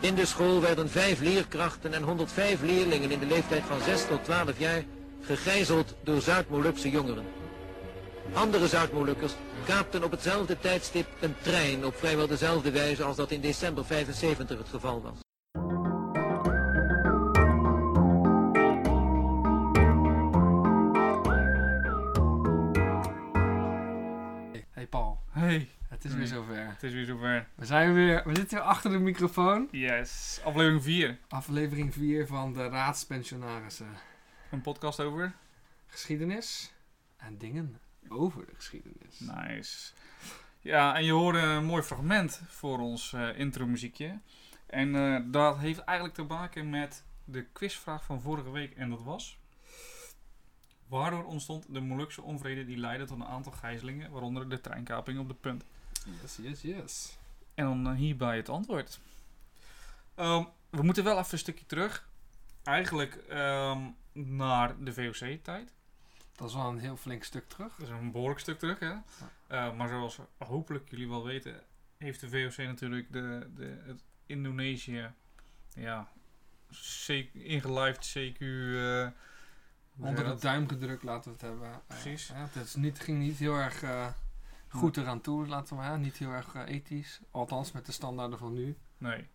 In de school werden vijf leerkrachten en 105 leerlingen in de leeftijd van 6 tot 12 jaar gegijzeld door Zuid-Molukse jongeren. Andere Zuid-Molukkers kaapten op hetzelfde tijdstip een trein op vrijwel dezelfde wijze als dat in december 75 het geval was. Is Nee. weer zover. het is weer zover. We zijn weer, we zitten weer achter de microfoon. Yes, aflevering 4. Aflevering 4 van de Raadspensionarissen. Een podcast over. Geschiedenis en dingen over de geschiedenis. Nice. Ja, en je hoorde een mooi fragment voor ons eh intro muziekje. En eh, dat heeft eigenlijk te maken met de quizvraag van vorige week. En dat was... Waardoor ontstond de Molukse onvrede die leidde tot een aantal gijzelingen, waaronder de treinkaping op de punt? Yes, yes, yes. En dan eh, hierbij het antwoord. Ehm, we moeten wel even een stukje terug. Eigenlijk ehm, naar de VOC-tijd. Dat is wel een heel flink stuk terug. Dat is een behoorlijk stuk terug, hè? Eh, maar zoals hopelijk jullie wel weten, heeft de VOC natuurlijk de, de, het Indonesië ja, C- ingelijfd CQ. eh, hoe Onder zeg de duim gedrukt, laten we het hebben. Eh, Precies. ja, het is niet, ging niet heel erg eh, goed eraan toe, laten we maar. Niet heel erg eh, ethisch. Althans, met de standaarden van nu. Nee.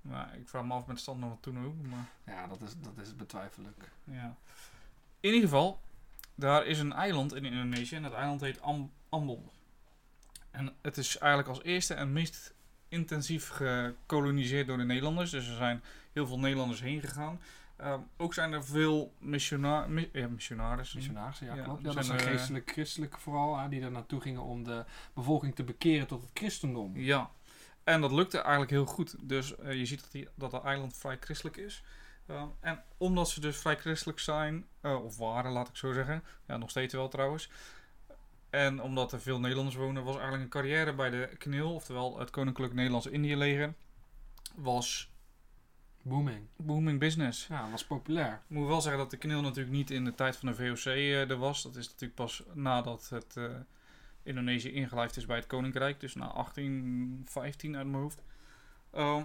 Maar ik vraag me af met stand nog wat toen ook. Maar Ja, dat is, dat is betwijfelijk. ja. In ieder geval, daar is een eiland in Indonesië en dat eiland heet Am Ambon. En het is eigenlijk als eerste en meest intensief gekoloniseerd door de Nederlanders. Dus er zijn heel veel Nederlanders heen gegaan. Ehm, ook zijn er veel missiona mi- ja, missionarissen. Missionarissen, ja, Ja, klopt. Ja, dat zijn, eh, geestelijk christelijke vooral, hè, die er naartoe gingen om de bevolking te bekeren tot het christendom. Ja, en dat lukte eigenlijk heel goed. Dus eh, je ziet dat, die, dat dat eiland vrij christelijk is. Ehm, en omdat ze dus vrij christelijk zijn, eh, of waren, laat ik zo zeggen. Ja, nog steeds wel trouwens. En omdat er veel Nederlanders wonen, was eigenlijk een carrière bij de KNIL, oftewel het Koninklijk Nederlands-Indië leger, was Booming. booming business. Ja, was populair. Ik moet wel zeggen dat de KNIL natuurlijk niet in de tijd van de VOC eh, er was. Dat is natuurlijk pas nadat het eh, Indonesië ingelijfd is bij het Koninkrijk. Dus na 1815 uit mijn hoofd. Ehm,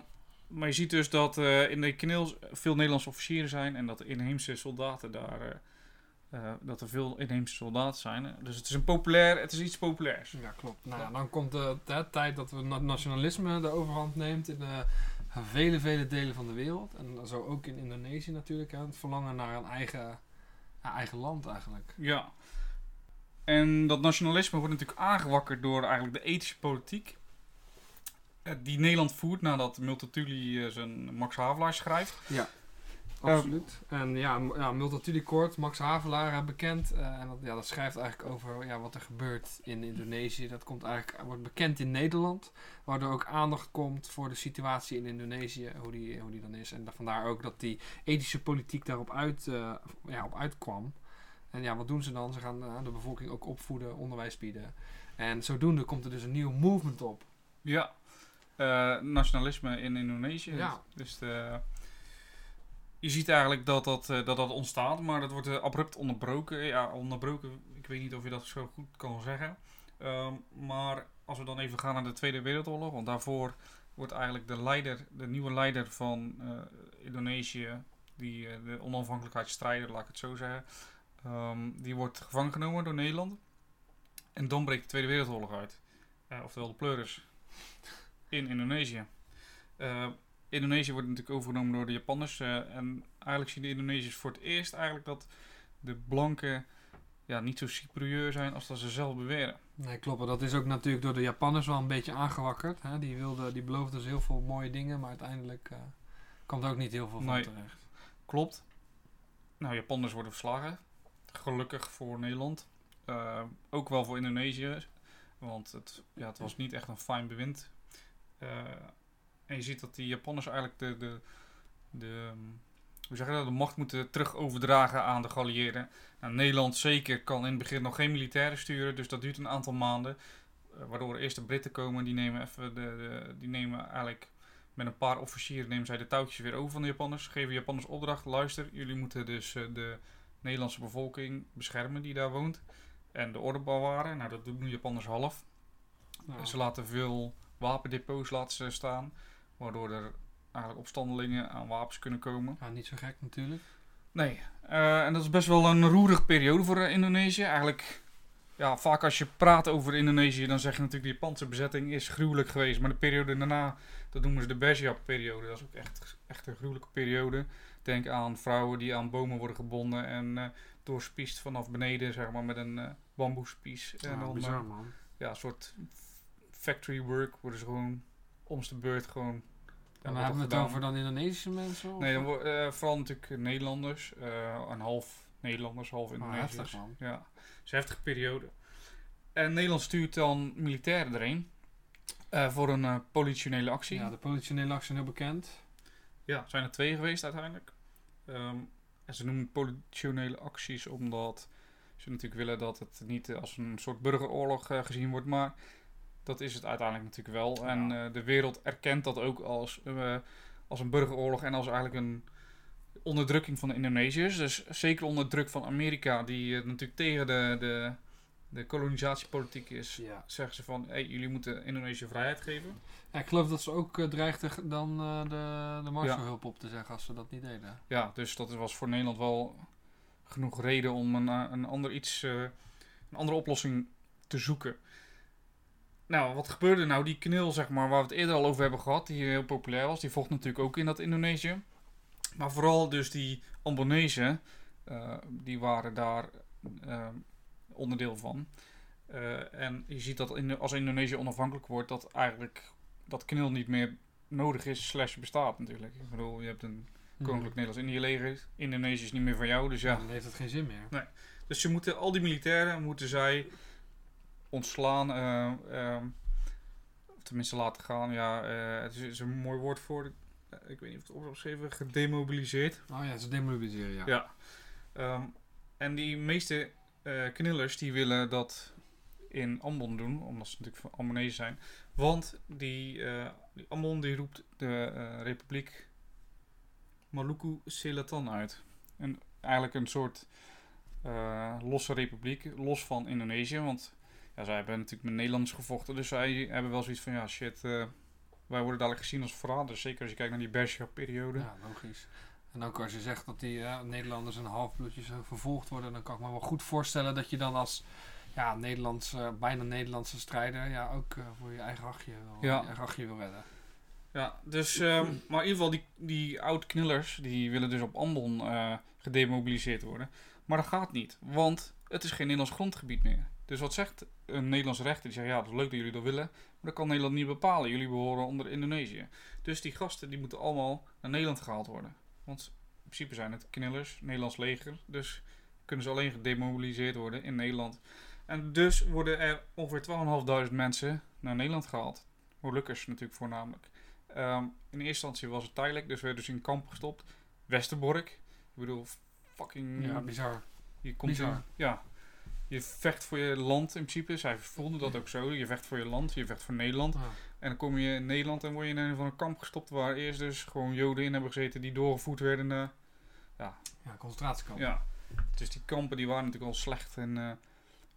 maar je ziet dus dat eh, in de KNIL veel Nederlandse officieren zijn. En dat de inheemse soldaten daar... dat er veel inheemse soldaten zijn. Dus het is een populair... Het is iets populairs. Ja, klopt. Nou, ja, dan komt de, de tijd dat we na- nationalisme de overhand neemt in de vele, vele delen van de wereld. En zo ook in Indonesië natuurlijk. Hè. Het verlangen naar een eigen, ja, eigen land eigenlijk. Ja. En dat nationalisme wordt natuurlijk aangewakkerd door eigenlijk de ethische politiek. eh, Die Nederland voert nadat Multatuli eh, zijn Max Havelaar schrijft. Absoluut. en ja, ja Multatuli Kort, Max Havelaar, hè, bekend. eh, en dat, ja, dat schrijft eigenlijk over ja, wat er gebeurt in Indonesië. Dat komt eigenlijk, wordt bekend in Nederland. Waardoor ook aandacht komt voor de situatie in Indonesië, hoe die, hoe die dan is. En da- vandaar ook dat die ethische politiek daarop uit, eh, ja, op uitkwam. En ja, wat doen ze dan? Ze gaan eh, de bevolking ook opvoeden, onderwijs bieden. En zodoende komt er dus een nieuw movement op. Ja. Eh, nationalisme in Indonesië. Ja. Dus de, je ziet eigenlijk dat dat, eh, dat dat ontstaat, maar dat wordt eh, abrupt onderbroken. Ja, onderbroken, ik weet niet of je dat zo goed kan zeggen. Ehm, maar als we dan even gaan naar de Tweede Wereldoorlog, want daarvoor wordt eigenlijk de leider, de nieuwe leider van eh, Indonesië, die de onafhankelijkheidsstrijder, laat ik het zo zeggen, ehm, die wordt gevangen genomen door Nederland. En dan breekt de Tweede Wereldoorlog uit. Eh, oftewel de pleuris in Indonesië. Indonesië wordt natuurlijk overgenomen door de Japanners. eh, en eigenlijk zien de Indonesiërs voor het eerst eigenlijk dat de blanken ja, niet zo Cyprieus zijn als dat ze zelf beweren. Nee, klopt. Dat is ook natuurlijk door de Japanners wel een beetje aangewakkerd. Hè? Die, wilden, die beloofden dus heel veel mooie dingen, maar uiteindelijk eh kwam er ook niet heel veel van Nee. terecht. Klopt. Nou, Japanners worden verslagen. Gelukkig voor Nederland. Eh, ook wel voor Indonesië. Want het, ja, het was niet echt een fijn bewind. Eh, en je ziet dat die Japanners eigenlijk de, de, de, ehm, hoe zeg je dat, de macht moeten terug overdragen aan de geallieerden. Nou, Nederland zeker kan in het begin nog geen militairen sturen. Dus dat duurt een aantal maanden. Eh, waardoor eerst de Britten komen. Die nemen, even de, de, die nemen eigenlijk met een paar officieren nemen zij de touwtjes weer over van de Japanners. Geven Japanners opdracht. Luister, jullie moeten dus eh, de Nederlandse bevolking beschermen die daar woont. En de orde bewaren. Nou, dat doen de Japanners half. Ze laten veel wapendepots laten staan. Waardoor er eigenlijk opstandelingen aan wapens kunnen komen. Ja, niet zo gek natuurlijk. Nee, eh, en dat is best wel een roerige periode voor eh, Indonesië. Eigenlijk, ja, vaak als je praat over Indonesië, dan zeg je natuurlijk die Japanse bezetting is gruwelijk geweest. Maar de periode daarna, dat noemen ze de Bergerac-periode. Dat is ook echt, echt een gruwelijke periode. Denk aan vrouwen die aan bomen worden gebonden en eh doorspiest vanaf beneden, zeg maar, met een eh bamboespies. En Ja, dan, bizar eh, man. ja, een soort factory work worden ze gewoon om de beurt gewoon. En ja, dan hebben we het gedaan. over dan Indonesische mensen? of- Nee, dan eh, vooral natuurlijk Nederlanders. eh een half Nederlanders, half Ah, Indonesiërs. heftig, man. ja, het is een heftige periode. En Nederland stuurt dan militairen erheen. eh, voor een eh, politionele actie. Ja, Ja, de politionele actie heel bekend. zijn er twee geweest uiteindelijk. Ehm, en ze noemen politionele acties omdat ze natuurlijk willen dat het niet eh, als een soort burgeroorlog eh, gezien wordt. Maar dat is het uiteindelijk natuurlijk wel. En eh, de wereld erkent dat ook als, eh, als een burgeroorlog en als eigenlijk een onderdrukking van de Indonesiërs. Dus zeker onder druk van Amerika, die eh, natuurlijk tegen de, de, de kolonisatiepolitiek is, Ja. zeggen ze van hey, jullie moeten Indonesië vrijheid geven. Ja, ik geloof dat ze ook dreigden dan de, de Marshallhulp op te zeggen als ze dat niet deden. Ja, dus dat was voor Nederland wel genoeg reden om een, een, ander iets, een andere oplossing te zoeken. Nou, wat gebeurde nou? Die knil, zeg maar, waar we het eerder al over hebben gehad, die heel populair was, die vocht natuurlijk ook in dat Indonesië. Maar vooral dus die Ambonezen, eh, die waren daar eh, onderdeel van. Eh, en je ziet dat in, als Indonesië onafhankelijk wordt, dat eigenlijk dat knil niet meer nodig is, slash bestaat natuurlijk. Ik bedoel, je hebt een Koninklijk Nederlands-Indië leger. Indonesië is niet meer van jou, dus Ja, dan heeft het geen zin meer. Dus ze moeten, al die militairen moeten zij ontslaan, eh, ehm, of tenminste laten gaan. Ja, eh, het is, is een mooi woord voor, eh, ik weet niet of het op opgeschreven, gedemobiliseerd. Oh ja, ze demobiliseren, ja. Ja. Ehm, en die meeste knillers die willen dat in Ambon doen, omdat ze natuurlijk van Ambonezen zijn. Want die, die Ambon die roept de republiek Maluku Selatan uit. En eigenlijk een soort losse republiek, los van Indonesië. Want ja, zij hebben natuurlijk met Nederlanders gevochten, dus zij hebben wel zoiets van ja shit, eh, wij worden dadelijk gezien als verraders. Zeker als je kijkt naar die Bergerac-periode. Ja, logisch. En ook als je zegt dat die eh, Nederlanders en halfbloedjes vervolgd worden, dan kan ik me wel goed voorstellen dat je dan als ja, Nederlands, eh, bijna Nederlandse strijder ja, ook eh, voor je eigen hachje wil, Ja. je eigen hachje wil redden. Ja, dus, ehm, maar in ieder geval, die, die oud-knillers, die willen dus op Ambon gedemobiliseerd worden. Maar dat gaat niet, want het is geen Nederlands grondgebied meer. Dus wat zegt een Nederlands rechter? Die zegt, ja, dat is leuk dat jullie dat willen, maar dat kan Nederland niet bepalen. Jullie behoren onder Indonesië. Dus die gasten, die moeten allemaal naar Nederland gehaald worden. Want in principe zijn het knillers, Nederlands leger, dus kunnen ze alleen gedemobiliseerd worden in Nederland. En dus worden er ongeveer 12.500 mensen naar Nederland gehaald. Molukkers natuurlijk voornamelijk. Ehm, in eerste instantie was het tijdelijk, dus werden ze in kamp gestopt. Westerbork. Ik bedoel, fucking... Ja, bizar. je komt bizar. ja. Je vecht voor je land in principe. Zij voelden dat ook zo. Je vecht voor je land, je vecht voor Nederland. Ja. En dan kom je in Nederland en word je in een van een kamp gestopt waar eerst dus gewoon Joden in hebben gezeten die doorgevoerd werden naar... ja, concentratiekamp. Ja. Dus die kampen die waren natuurlijk al slecht in, eh,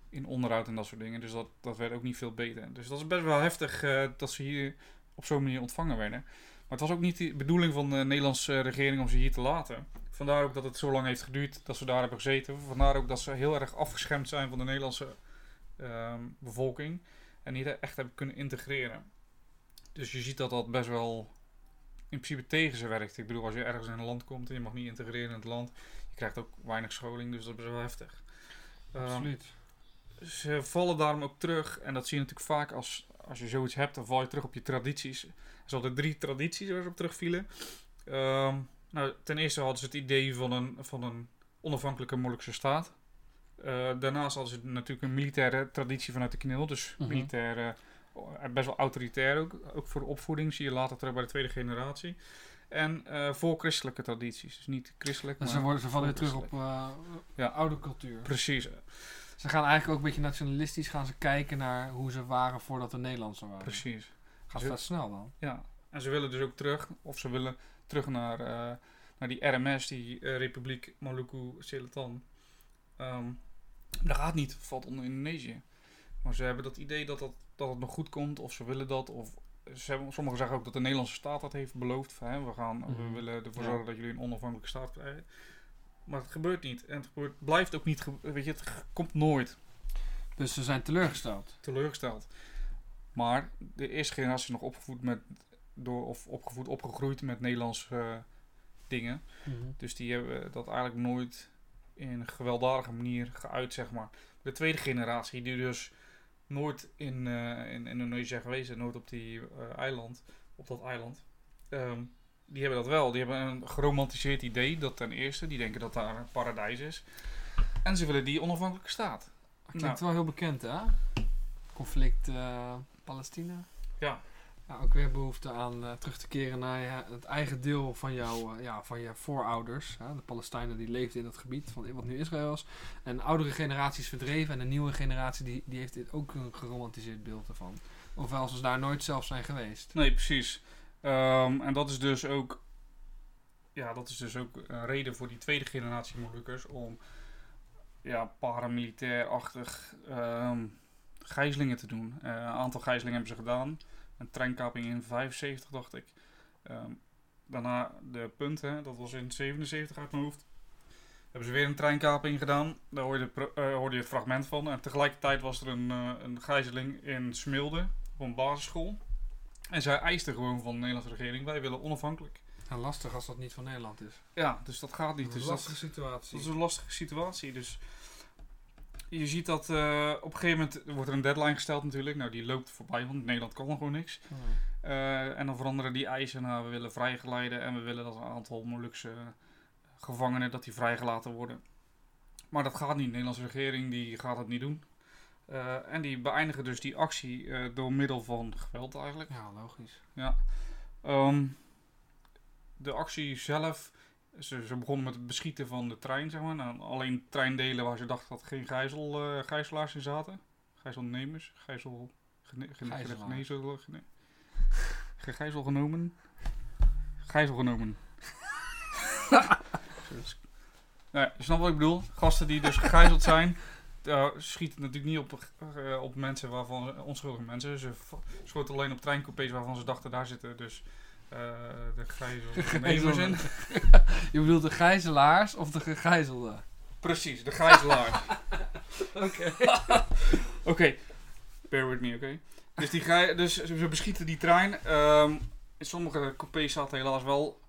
in onderhoud en dat soort dingen. Dus dat, dat werd ook niet veel beter. Dus dat is best wel heftig eh, dat ze hier op zo'n manier ontvangen werden. Maar het was ook niet de bedoeling van de Nederlandse regering om ze hier te laten. Vandaar ook dat het zo lang heeft geduurd dat ze daar hebben gezeten. Vandaar ook dat ze heel erg afgeschermd zijn van de Nederlandse ehm, bevolking. En niet echt hebben kunnen integreren. Dus je ziet dat dat best wel in principe tegen ze werkt. Ik bedoel, als je ergens in een land komt en je mag niet integreren in het land. Je krijgt ook weinig scholing, dus dat is best wel heftig. Ehm, Absoluut. ze vallen daarom ook terug. En dat zie je natuurlijk vaak als, als je zoiets hebt, dan val je terug op je tradities. Er altijd drie tradities waar ze op terugvielen. Ehm, nou, ten eerste hadden ze het idee van een, van een onafhankelijke Molukse staat. Eh, daarnaast hadden ze natuurlijk een militaire traditie vanuit de knil. Dus Mhm. militaire, eh, best wel autoritair ook. Ook voor de opvoeding zie je later terug bij de tweede generatie. En eh voor christelijke tradities. Dus niet christelijk, En maar ze, worden, ze vallen weer terug op Ja. oude cultuur. Precies, Ze gaan eigenlijk ook een beetje nationalistisch gaan ze kijken naar hoe ze waren voordat de Nederlandse waren. precies. Gaat Ze- vet snel dan. Ja, en ze willen dus ook terug, of ze willen terug naar, eh, naar die RMS, die eh, Republiek Maluku Selatan. Ehm, dat gaat niet, valt onder Indonesië. Maar ze hebben dat idee dat, dat, dat het nog goed komt, of ze willen dat, of ze hebben, sommigen zeggen ook dat de Nederlandse staat dat heeft beloofd. Van, hè, we, gaan, we Mhm. willen ervoor Ja. zorgen dat jullie een onafhankelijke staat krijgen. Maar het gebeurt niet. En het gebeurt, blijft ook niet. Weet je, het komt nooit Dus ze zijn teleurgesteld. teleurgesteld. Maar de eerste generatie is nog opgevoed met, door, of opgevoed, opgegroeid met Nederlandse eh, dingen. Dus die hebben dat eigenlijk nooit in een gewelddadige manier geuit, zeg maar. De tweede generatie, die dus nooit in, eh, in Indonesië geweest zijn, nooit op die eh, eiland, op dat eiland. ehm, die hebben dat wel. Die hebben een geromantiseerd idee, dat ten eerste. Die denken dat daar een paradijs is. En ze willen die onafhankelijke staat. Dat klinkt wel heel bekend, hè? Conflict eh, Palestina. Ja. Ja, ook weer behoefte aan eh, terug te keren naar het eigen deel van, jou, eh, ja, van je voorouders. Hè? De Palestijnen die leefden in dat gebied van wat nu Israël is. En oudere generaties verdreven en de nieuwe generatie die, die heeft dit ook een geromantiseerd beeld ervan. Ofwel ze daar nooit zelf zijn geweest. Nee, precies. Ehm, en dat is dus ook. Ja, dat is dus ook een reden voor die tweede generatie Molukkers om ja, paramilitair-achtig ehm, gijzelingen te doen. Eh, een aantal gijzelingen hebben ze gedaan. Een treinkaping in 75, dacht ik. Ehm, daarna de punten, dat was in 77 uit mijn hoofd. Hebben ze weer een treinkaping gedaan. Daar hoorde, eh, hoorde je het fragment van. En tegelijkertijd was er een, eh, een gijzeling in Smilde, op een basisschool. En zij eisten gewoon van de Nederlandse regering: wij willen onafhankelijk. En lastig als dat niet van Nederland is. Ja, dus dat gaat niet. Dat is Dus een dat, lastige situatie. dat is een lastige situatie. Dus je ziet dat eh, op een gegeven moment wordt er een deadline gesteld natuurlijk. Nou, die loopt voorbij, want Nederland kan nog gewoon niks. Eh, en dan veranderen die eisen. Nou, we willen vrijgeleiden en we willen dat een aantal Molukse gevangenen dat die vrijgelaten worden. Maar dat gaat niet. De Nederlandse regering die gaat dat niet doen. Eh, en die beëindigen dus die actie eh, door middel van geweld eigenlijk. Ja, logisch. Ja. Ehm, de actie zelf, ze, ze begonnen met het beschieten van de trein, zeg maar. Nou, alleen treindelen waar ze dachten dat geen gijzel, eh, gijzelaars in zaten. Gijzelnemers, gijzel... Gene, gegijzel genomen. Gijzel genomen. Nou ja, je snapt wat ik bedoel. Gasten die dus gegijzeld zijn, daar schieten natuurlijk niet op, eh, op mensen waarvan onschuldige mensen. Ze schoten alleen op treincoupés waarvan ze dachten daar zitten dus eh, de gijzelnemers in. Je bedoelt de gijzelaars of de gegijzelden? Precies, de gijzelaar. Oké. Oké, bear with me, oké. Dus, die gij- dus ze ze beschieten die trein. Ehm, in sommige coupés zaten helaas wel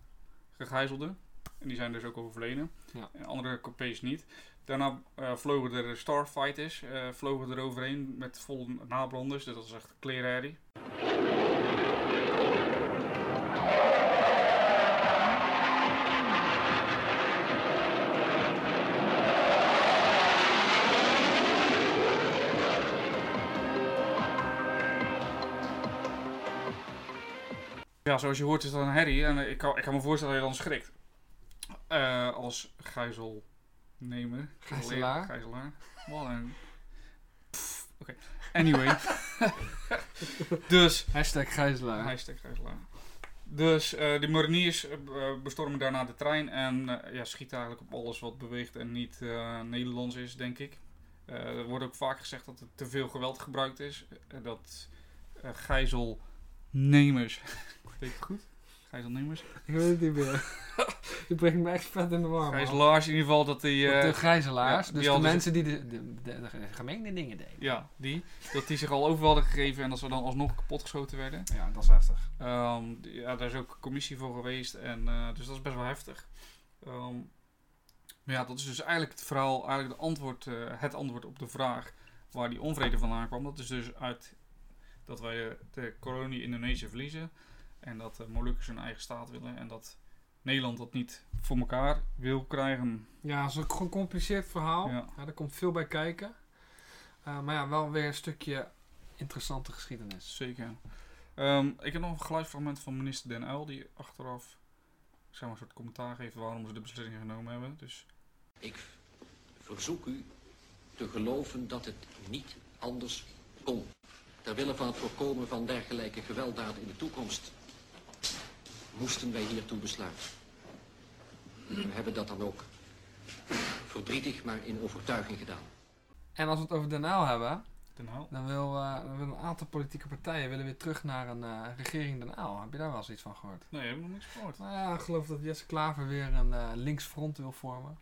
gegijzelden. En die zijn dus ook overleden. Ja. En andere coupés niet. Daarna eh, vlogen er Starfighters, eh vlogen er overheen met vol nabranders. Dus dat was echt klerenherrie. Ja, zoals je hoort is dat een herrie. En ik kan, ik me voorstellen dat je dan schrikt. Eh, als gijzelnemer. Gijzelaar. Gijzelaar. Wat een... Oké. Anyway. dus... Hashtag gijzelaar. Hashtag gijzelaar. Dus eh de mariniers eh, bestormen daarna de trein en eh, ja, schieten eigenlijk op alles wat beweegt en niet Nederlands is, denk ik. Er wordt ook vaak gezegd dat er te veel geweld gebruikt is. Eh, dat gijzelnemers. Weet ik Gijzelnemers? Ik weet het niet meer. Die brengt me echt vet in de war. man. Gijzelaars in ieder geval dat die... eh, de gijzelaars, ja, dus die de mensen die de, de, de, de gemengde dingen deden. ja, die. Dat die zich al over hadden gegeven en dat ze dan alsnog kapotgeschoten werden. Ja, dat is heftig. Ehm, ja, daar is ook commissie voor geweest. En, eh, dus dat is best wel heftig. Ehm, maar ja, dat is dus eigenlijk het verhaal, eigenlijk de antwoord, eh, het antwoord op de vraag waar die onvrede vandaan kwam. Dat is dus uit dat wij eh, de kolonie Indonesië verliezen. En dat de Molukkers hun eigen staat willen. En dat Nederland dat niet voor elkaar wil krijgen. Ja, het is een gecompliceerd verhaal. Ja. Ja. er komt veel bij kijken. Eh, maar ja, wel weer een stukje interessante geschiedenis. Zeker. Ehm, ik heb nog een geluidsfragment van minister Den Uyl. Die achteraf zeg maar, een soort commentaar geeft waarom ze de beslissing genomen hebben. Dus Ik verzoek u te geloven dat het niet anders kon. Ter wille van het voorkomen van dergelijke gewelddaden in de toekomst moesten wij hiertoe besluiten. We hebben dat dan ook verdrietig, maar in overtuiging gedaan. En als we het over Den Uyl hebben, Den Haag. Dan wil, eh, dan wil een aantal politieke partijen willen weer terug naar een eh, regering Den Uyl. Heb je daar wel eens iets van gehoord? Nee, heb ik nog niks gehoord. Nou ja, ik geloof dat Jesse Klaver weer een eh linksfront wil vormen.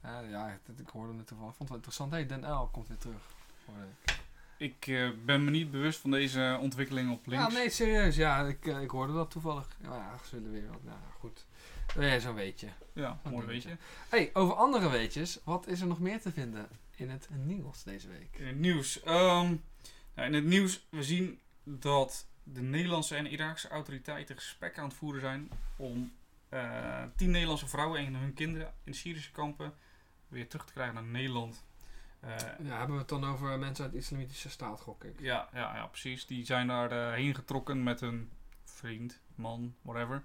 Eh, ja, ik, ik hoorde het toevallig. Ik vond het wel interessant. Hey, Den Uyl komt weer terug. hoorde ik. Ik eh, ben me niet bewust van deze ontwikkeling op links. Ja, nee, serieus. Ja, ik, eh, ik hoorde dat toevallig. Ja, ze willen weer wat. Nou, goed. Ja, zo'n weetje. Ja, mooi denk weet je? je. Hey, over andere weetjes. Wat is er nog meer te vinden in het nieuws deze week? In het nieuws. Ehm, nou, in het nieuws, we zien dat de Nederlandse en Iraakse autoriteiten gesprekken aan het voeren zijn om eh, tien Nederlandse vrouwen en hun kinderen in Syrische kampen weer terug te krijgen naar Nederland. Eh, Ja, hebben we het dan over mensen uit de islamitische staat, gok ik. ja, ja, ja, precies. Die zijn daar eh, heen getrokken met een vriend, man, whatever.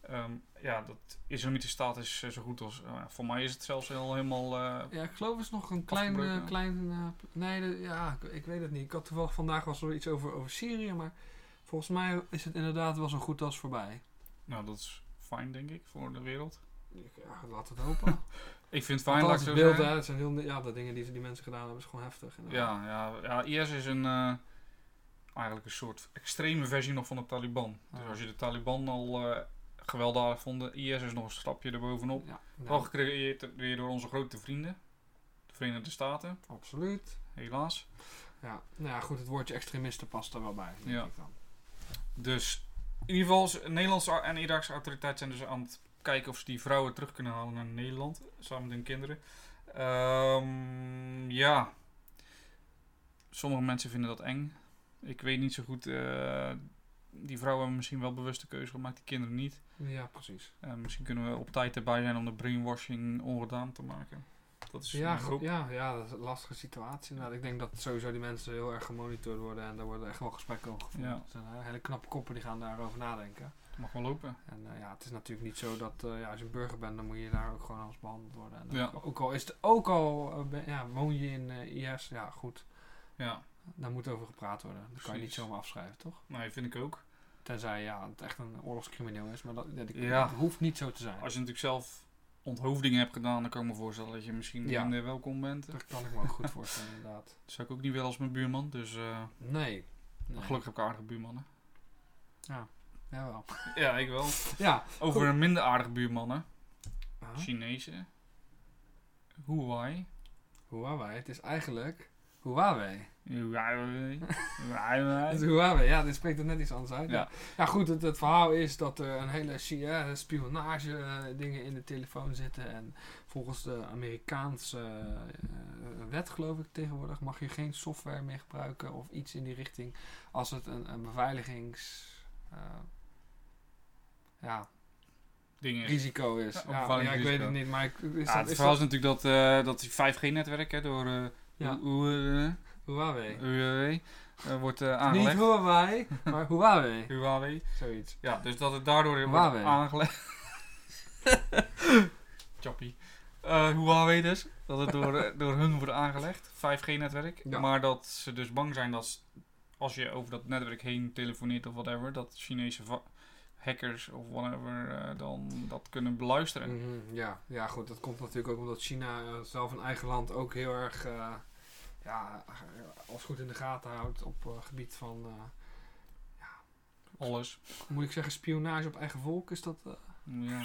Ehm, ja, dat islamitische staat is eh, zo goed als... voor mij is het zelfs al helemaal... Ja, ik geloof is nog een klein... Klein nee, de- ja, ik, ik weet het niet. Ik had toevallig vandaag was er iets over, over Syrië, maar volgens mij is het inderdaad wel zo goed als voorbij. nou, dat is fijn, denk ik, voor de wereld. Ja, laten we het hopen. Ik vind het fijn, Althans, laat het ik zo beeld, zeggen. hè, het zijn heel, ja, de dingen die, die mensen gedaan hebben, is gewoon heftig. inderdaad. Ja, ja, ja, IS is een, eh, eigenlijk een soort extreme versie nog van de Taliban. Dus als je de Taliban al eh, gewelddadig vond, IS is nog een stapje erbovenop. Ja, nou, gecreëerd weer door onze grote vrienden, de Verenigde Staten, absoluut. helaas. Ja, nou ja, goed, het woordje extremisten past er wel bij. denk Ja. ik dan. Dus in ieder geval, Nederlandse en Iraakse autoriteiten zijn dus aan het kijken of ze die vrouwen terug kunnen halen naar Nederland, samen met hun kinderen. Ehm, ja, sommige mensen vinden dat eng. Ik weet niet zo goed. eh, die vrouwen hebben misschien wel bewuste keuze gemaakt, die kinderen niet. Ja, precies. Eh, misschien kunnen we op tijd erbij zijn om de brainwashing ongedaan te maken. Dat is Ja, hoop. ja, ja, dat is een lastige situatie. Nou, ik denk dat sowieso die mensen heel erg gemonitord worden en daar worden echt wel gesprekken over gevoerd. Ja. Zijn eh, hele knappe koppen die gaan daarover nadenken. Mag wel lopen. En eh, ja, het is natuurlijk niet zo dat eh, ja, als je een burger bent, dan moet je daar ook gewoon als behandeld worden. En Ja. ook, ook al is het ook al eh, ben- ja, woon je in eh, IS, ja goed, Ja, daar moet over gepraat worden. Dat kan je niet zomaar afschrijven, toch? nee, vind ik ook. Tenzij ja, het echt een oorlogscrimineel is, maar dat, ja, die, Ja. dat hoeft niet zo te zijn. Als je natuurlijk zelf onthoofdingen hebt gedaan, dan kan ik me voorstellen dat je misschien Ja. minder welkom bent. Dat Dat kan ik me ook goed voorstellen, inderdaad. zou ik ook niet willen als mijn buurman. Dus eh, Nee. nee. gelukkig heb ik aardige buurmannen. Jawel. Ja, ik wel. Ja. Over een minder aardige buurmannen. Ah, Chinese. Huawei. Huawei, het is eigenlijk Huawei. Huawei. Huawei. ja, dit spreekt er net iets anders uit. Ja. Ja, goed, het, het verhaal is dat er een hele chi- eh, spionage eh, dingen in de telefoon zitten. En volgens de Amerikaanse eh, wet, geloof ik tegenwoordig, mag je geen software meer gebruiken of iets in die richting. Als het een, een beveiligings... ja, Dingen. risico is. Ja, Ja, ik weet het niet, maar ik, is Ja, dat, het is verhaal is dat natuurlijk dat, eh dat die 5G-netwerk hè, door eh Ja. Hu- Huawei? Huawei eh, wordt eh, Niet aangelegd. Huawei, maar Huawei. Huawei. Zoiets. Ja, dus dat het daardoor wordt aangelegd. Choppy. Eh Huawei dus. Dat het door, eh, door hun wordt aangelegd. 5G-netwerk. Ja. Maar dat ze dus bang zijn dat als je over dat netwerk heen telefoneert of whatever, dat Chinese hackers of whatever eh, dan dat kunnen beluisteren. Mhm, ja. ja, goed. Dat komt natuurlijk ook omdat China eh, zelf een eigen land ook heel erg eh, ja, als goed in de gaten houdt op gebied van, eh, Alles. moet ik zeggen, spionage op eigen volk. Is dat, Ja.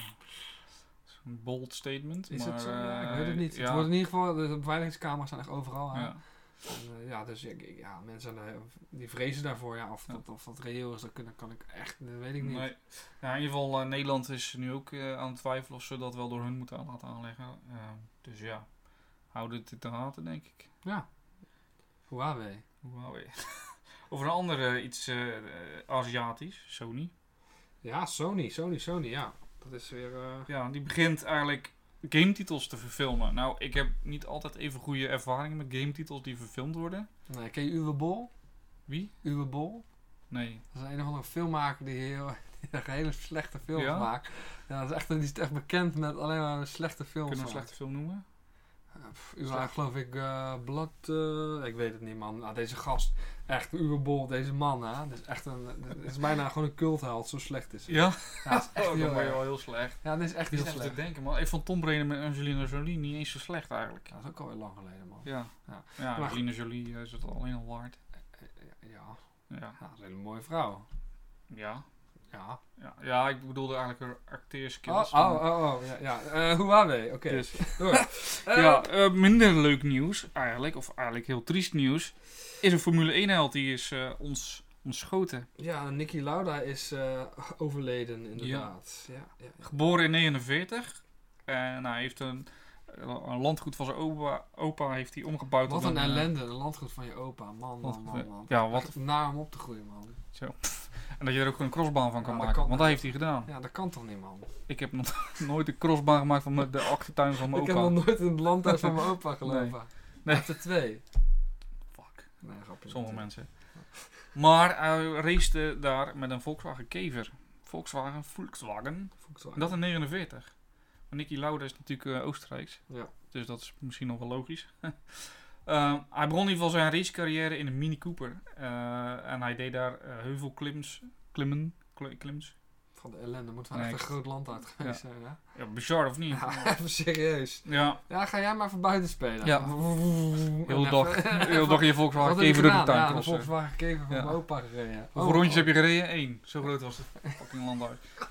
Een bold statement. is maar, zo? Ja, ik weet het niet. Ja, Het wordt in ieder geval, de beveiligingscamera's zijn echt overal. ja. En, eh, ja, dus ik- ik- ja, mensen er- die vrezen daarvoor. Ja, of. Dat, of dat reëel is, dat kan, kan ik echt, dat weet ik niet. Nee. In ieder geval, eh, Nederland is nu ook eh, aan het twijfelen of ze dat wel door hun moeten laten aanleggen. Eh, dus ja, houden het in de gaten, denk ik. Ja. Huawei. Huawei. Over een andere iets eh, eh, Aziatisch, Sony. Ja, Sony, Sony, Sony, ja. Dat is weer... eh, Ja, die begint eigenlijk gametitels te verfilmen. Nou, ik heb niet altijd even goede ervaringen met gametitels die verfilmd worden. nee, ken je Uwe Bol? Wie? Uwe Bol? Nee. Dat is een of andere filmmaker die, heel, die echt hele slechte films Ja? maakt. Ja, dat is echt, die is echt bekend met alleen maar slechte films. Kunnen we een slechte film noemen? U waren geloof ik eh Blood... eh, ik weet het niet, man. Nou, deze gast, echt uberbol, deze man, hè. Dit is echt een... Dit is bijna gewoon een cultheld, zo slecht is. Ja? Ja, dat is echt Oh, heel heel slecht. Ja, dit is echt heel slecht. te denken, maar ik vond Tom Raider met Angelina Jolie niet eens zo slecht eigenlijk. Ja, dat is ook alweer lang geleden, man. Ja, Ja. Angelina Jolie eh, is het alleen al waard. Ja, ja, ja, dat is een hele mooie vrouw. ja. Ja. Ja, ja ik bedoelde eigenlijk acteerskills. Oh, oh, oh, oh, ja. ja. Eh, Huawei, oké. Dus. Eh, ja, eh, minder leuk nieuws eigenlijk, of eigenlijk heel triest nieuws, is een Formule 1 held die is ons ontschoten. Ja, Nicky Lauda is overleden, inderdaad. Ja. Ja, Geboren in 49 en hij heeft een, een landgoed van zijn opa, opa heeft hij omgebouwd Wat een eh, ellende, een landgoed van je opa. Man, man, man, man. ja, wat- Echt naar om op te groeien, man. Zo. En dat je er ook een crossbaan van kan Ja, maken. kan want dat heeft hij gedaan. Ja, dat kan toch niet, man? Ik heb nog nooit een crossbaan gemaakt van de achtertuin van mijn Ik opa. heb nog nooit in het landhuis van mijn opa gelopen. Nee. Nee. De twee. Fuck, Nee, grapje. sommige mensen. Maar hij race daar met een Volkswagen Kever. Volkswagen, Volkswagen. Volkswagen. Dat in 49. Maar Nicky Lauda is natuurlijk eh, Oostenrijks. Ja. Dus dat is misschien nog wel logisch. Ehm, hij begon in ieder geval zijn racecarrière in een Mini Cooper. Eh, en hij deed daar eh, heuvelklims. Klimmen. kli- Klims. Van de ellende moet wel Nee, echt een groot land uit geweest zijn, hè? Ja, bizar of niet? Ja, even serieus. Ja, Ja, ga jij maar even buiten spelen. Ja. Heel dag, heel dag in je Volkswagen Kever door de tuin Ja, crossen. Volkswagen Kever van Ja. mijn opa gereden. Hoeveel rondjes heb je gereden? Eén. Zo groot was het fucking landhuis.